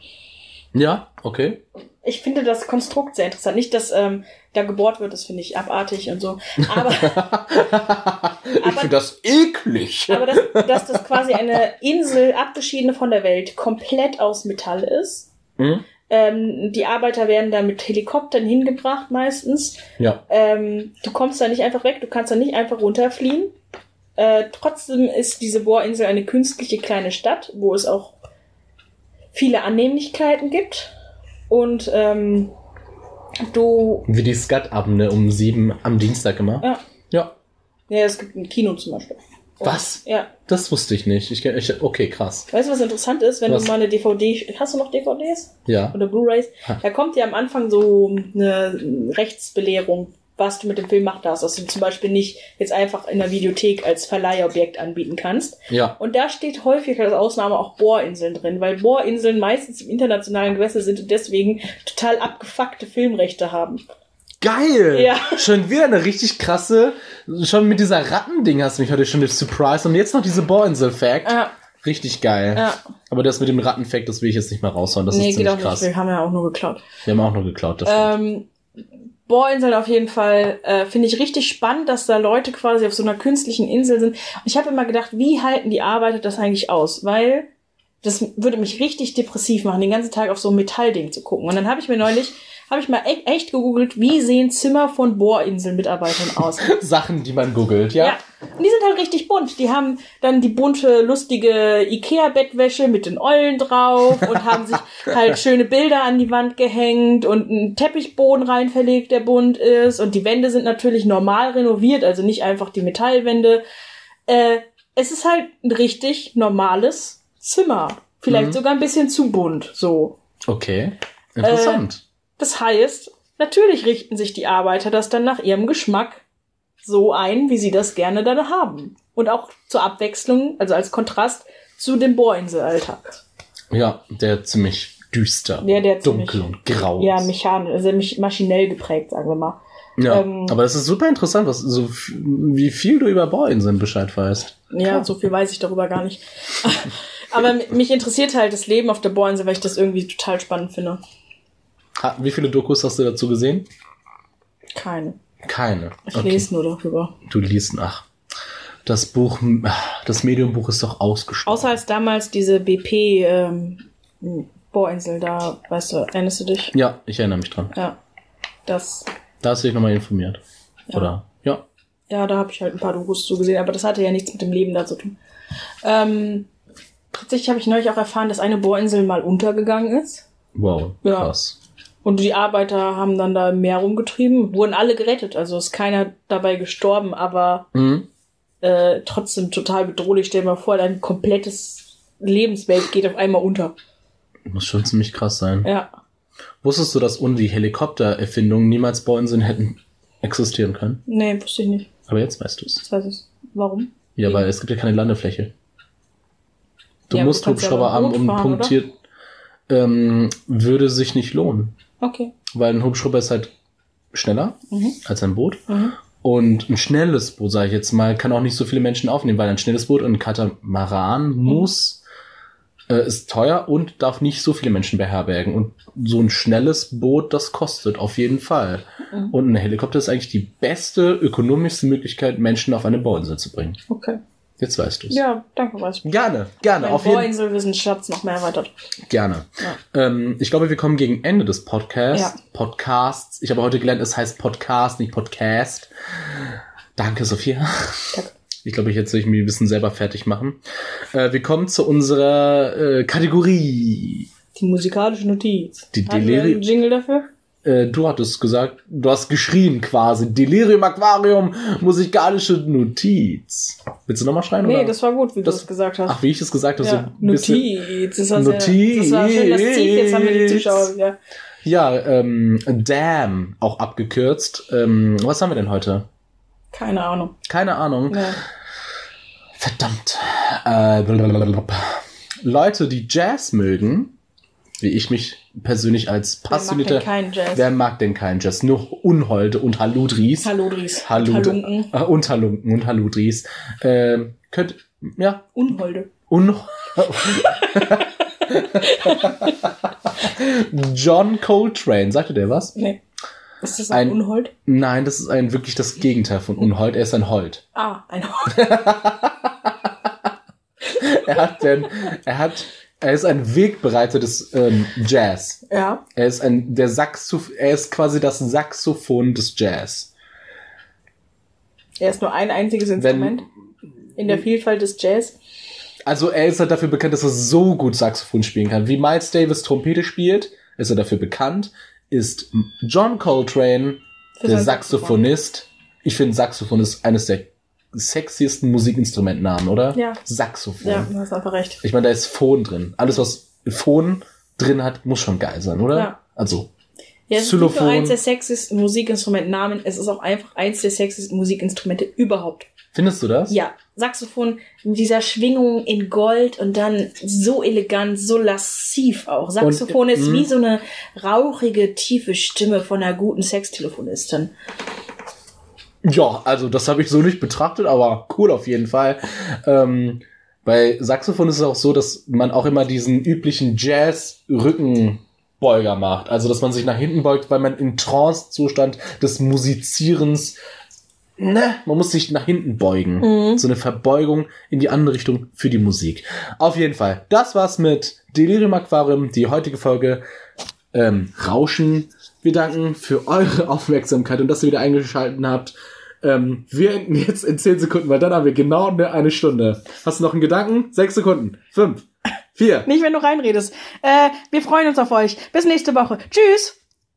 Ja, okay. Ich finde das Konstrukt sehr interessant. Nicht, dass ähm, da gebohrt wird, das finde ich abartig und so. Aber, ich finde das eklig. aber dass, dass das quasi eine Insel, abgeschiedene von der Welt, komplett aus Metall ist. Hm? Ähm, die Arbeiter werden da mit Helikoptern hingebracht meistens. Ja. Ähm, du kommst da nicht einfach weg, du kannst da nicht einfach runterfliehen. Äh, trotzdem ist diese Bohrinsel eine künstliche kleine Stadt, wo es auch viele Annehmlichkeiten gibt. Und ähm, du, Wie die Skat-Abende um sieben am Dienstag immer. ja, Ja. ja, es gibt ein Kino zum Beispiel. Und, Was? Ja. Das wusste ich nicht. Ich, ich, okay, krass. Weißt du, was interessant ist, wenn Was? du mal eine DVD, hast du noch DVDs? Ja. Oder Blu-Rays? Da kommt ja am Anfang so eine Rechtsbelehrung was du mit dem Film machen darfst. Dass du zum Beispiel nicht jetzt einfach in der Videothek als Verleihobjekt anbieten kannst. Ja. Und da steht häufig als Ausnahme auch Bohrinseln drin, weil Bohrinseln meistens im internationalen Gewässer sind und deswegen total abgefuckte Filmrechte haben. Geil! Ja. Schon wieder eine richtig krasse, schon mit dieser Rattending hast du mich heute schon surprised und jetzt noch diese Bohrinsel-Fact. Ja. Richtig geil. Ja. Aber das mit dem Rattenfact, das will ich jetzt nicht mehr raushauen. Das nee, ist geht ziemlich auch krass. nicht. Wir haben ja auch nur geklaut. Wir haben auch nur geklaut. Das. Ähm, Bohrinseln auf jeden Fall äh, finde ich richtig spannend, dass da Leute quasi auf so einer künstlichen Insel sind. Und ich habe immer gedacht, wie halten die Arbeiter das eigentlich aus? Weil das würde mich richtig depressiv machen, den ganzen Tag auf so ein Metallding zu gucken. Und dann habe ich mir neulich, habe ich mal e echt gegoogelt, wie sehen Zimmer von Bohrinselmitarbeitern aus? Sachen, die man googelt, ja. Ja. Und die sind halt richtig bunt. Die haben dann die bunte, lustige Ikea-Bettwäsche mit den Eulen drauf und haben sich halt schöne Bilder an die Wand gehängt und einen Teppichboden rein verlegt, der bunt ist. Und die Wände sind natürlich normal renoviert, also nicht einfach die Metallwände. Äh, es ist halt ein richtig normales Zimmer. Vielleicht Mhm. sogar ein bisschen zu bunt, so. Okay. Interessant. Das heißt, natürlich richten sich die Arbeiter das dann nach ihrem Geschmack so ein, wie sie das gerne dann haben. Und auch zur Abwechslung, also als Kontrast zu dem Bohrinselalltag. ja, der ziemlich düster, Ja, der dunkel ziemlich- und grau. Ja, mechanisch, also maschinell geprägt, sagen wir mal. ja. ähm, aber das ist super interessant, was, so, wie viel du über Bohrinseln Bescheid weißt. Ja, Klar. so viel weiß ich darüber gar nicht. Aber mich interessiert halt das Leben auf der Bohrinsel, weil ich das irgendwie total spannend finde. Wie viele Dokus hast du dazu gesehen? Keine. Keine. Ich lese nur darüber. Du liest nach. Das Buch, das Mediumbuch ist doch ausgestorben. Außer als damals diese BP ähm, Bohrinsel da, weißt du, erinnerst du dich? ja, ich erinnere mich dran. Ja. Das, Da hast du dich nochmal informiert. Ja. Oder? Ja. ja, da habe ich halt ein paar Dokus zu gesehen, aber das hatte ja nichts mit dem Leben da zu tun. Ähm, tatsächlich habe ich neulich auch erfahren, dass eine Bohrinsel mal untergegangen ist. Wow. Ja. Krass. Und die Arbeiter haben dann da im Meer rumgetrieben, wurden alle gerettet. Also ist keiner dabei gestorben, aber Mhm. äh, trotzdem total bedrohlich. Stell dir mal vor, dein komplettes Lebenswelt geht auf einmal unter. Muss schon ziemlich krass sein. Ja. Wusstest du, dass ohne die Helikoptererfindung niemals Bohrinseln hätten existieren können? Nee, wusste ich nicht. Aber jetzt weißt du es. Das weiß ich. Warum? Ja, weil es gibt ja keine Landefläche. Du Ja, musst Hubschrauber haben und punktiert ähm, würde sich nicht lohnen. Okay. Weil ein Hubschrauber ist halt schneller Mhm. als ein Boot. Mhm. Und ein schnelles Boot, sage ich jetzt mal, kann auch nicht so viele Menschen aufnehmen, weil ein schnelles Boot und ein Katamaran Mhm. muss, äh, ist teuer und darf nicht so viele Menschen beherbergen. Und so ein schnelles Boot, das kostet auf jeden Fall. Mhm. Und ein Helikopter ist eigentlich die beste, ökonomischste Möglichkeit, Menschen auf eine Bohrinsel zu bringen. Okay. Jetzt weißt du es. Ja, danke, weiß ich. Gerne, gerne, Mein auf jeden Bohrinselwissenschaft noch mehr erweitert. Gerne. Ja. Ähm, ich glaube, wir kommen gegen Ende des Podcasts. Ja. Podcasts. Ich habe heute gelernt, es heißt Podcast, nicht Podcast. Danke, Sophia. Danke. Ich glaube, jetzt soll ich mich ein bisschen selber fertig machen. Äh, wir kommen zu unserer äh, Kategorie. Die musikalische Notiz. Die Haben wir Deleri- einen Jingle dafür? Äh, du hattest gesagt, du hast geschrien quasi. Delirium Aquarium, musikalische Notiz. Willst du nochmal schreien? Nee, oder? das war gut, wie Das- du das gesagt hast. Ach, wie ich das gesagt habe, so ja, bisschen. Notiz. Das, war Notiz. Sehr, das war schön, das Tief. Jetzt haben wir die Zuschauer wieder. Ja, ähm, Damn, auch abgekürzt. Ähm, was haben wir denn heute? Keine Ahnung. Keine Ahnung. Ja. Verdammt. Äh. Leute, die Jazz mögen, wie ich mich persönlich als Wer mag passionierter. denn keinen Jazz? Wer mag denn keinen Jazz? Nur Unholde und Haludris. Hallo, Dries. Halud Halunken. äh, und Halunken und Haludris. Ähm, könnt, ja, Unholde. Un John Coltrane, sagte der was? Nee. Ist das Ein- ein Unhold? Nein, das ist ein wirklich das Gegenteil von Unhold. Er ist ein Hold. Ah, ein Er hat denn, er hat, er ist ein Wegbereiter des ähm, Jazz. Ja. Er ist ein, der Saxoph er ist quasi das Saxophon des Jazz. Er ist nur ein einziges Instrument in der Vielfalt des Jazz. Also er ist halt dafür bekannt, dass er so gut Saxophon spielen kann. Wie Miles Davis Trompete spielt, ist er dafür bekannt. Ist John Coltrane Für der Saxophonist. Ich finde Saxophon ist eines der sexiesten Musikinstrumentnamen, oder? Ja. Saxophon. Ja, du hast einfach recht. Ich meine, da ist Phon drin. Alles, was Phon drin hat, muss schon geil sein, oder? Ja. Also, Ja, es ist nicht nur eins der sexiesten Musikinstrumentnamen, es ist auch einfach eins der sexiesten Musikinstrumente überhaupt. Findest du das? Ja, Saxophon mit dieser Schwingung in Gold und dann so elegant, so lassiv auch. Saxophon und, ist wie so eine rauchige, tiefe Stimme von einer guten Sextelefonistin. Ja, also das habe ich so nicht betrachtet, aber cool auf jeden Fall. Ähm, bei Saxophon ist es auch so, dass man auch immer diesen üblichen Jazz-Rückenbeuger macht. Also, dass man sich nach hinten beugt, weil man im Trance-Zustand des Musizierens ne, man muss sich nach hinten beugen. Mhm. So eine Verbeugung in die andere Richtung für die Musik. Auf jeden Fall. Das war's mit Delirium Aquarium, die heutige Folge ähm, Rauschen. Wir danken für eure Aufmerksamkeit und dass ihr wieder eingeschaltet habt. Ähm, wir enden jetzt in 10 Sekunden, weil dann haben wir genau eine, Stunde. Hast du noch einen Gedanken? 6 Sekunden. 5. 4. Nicht, wenn du reinredest. Äh, wir freuen uns auf euch. Bis nächste Woche. Tschüss.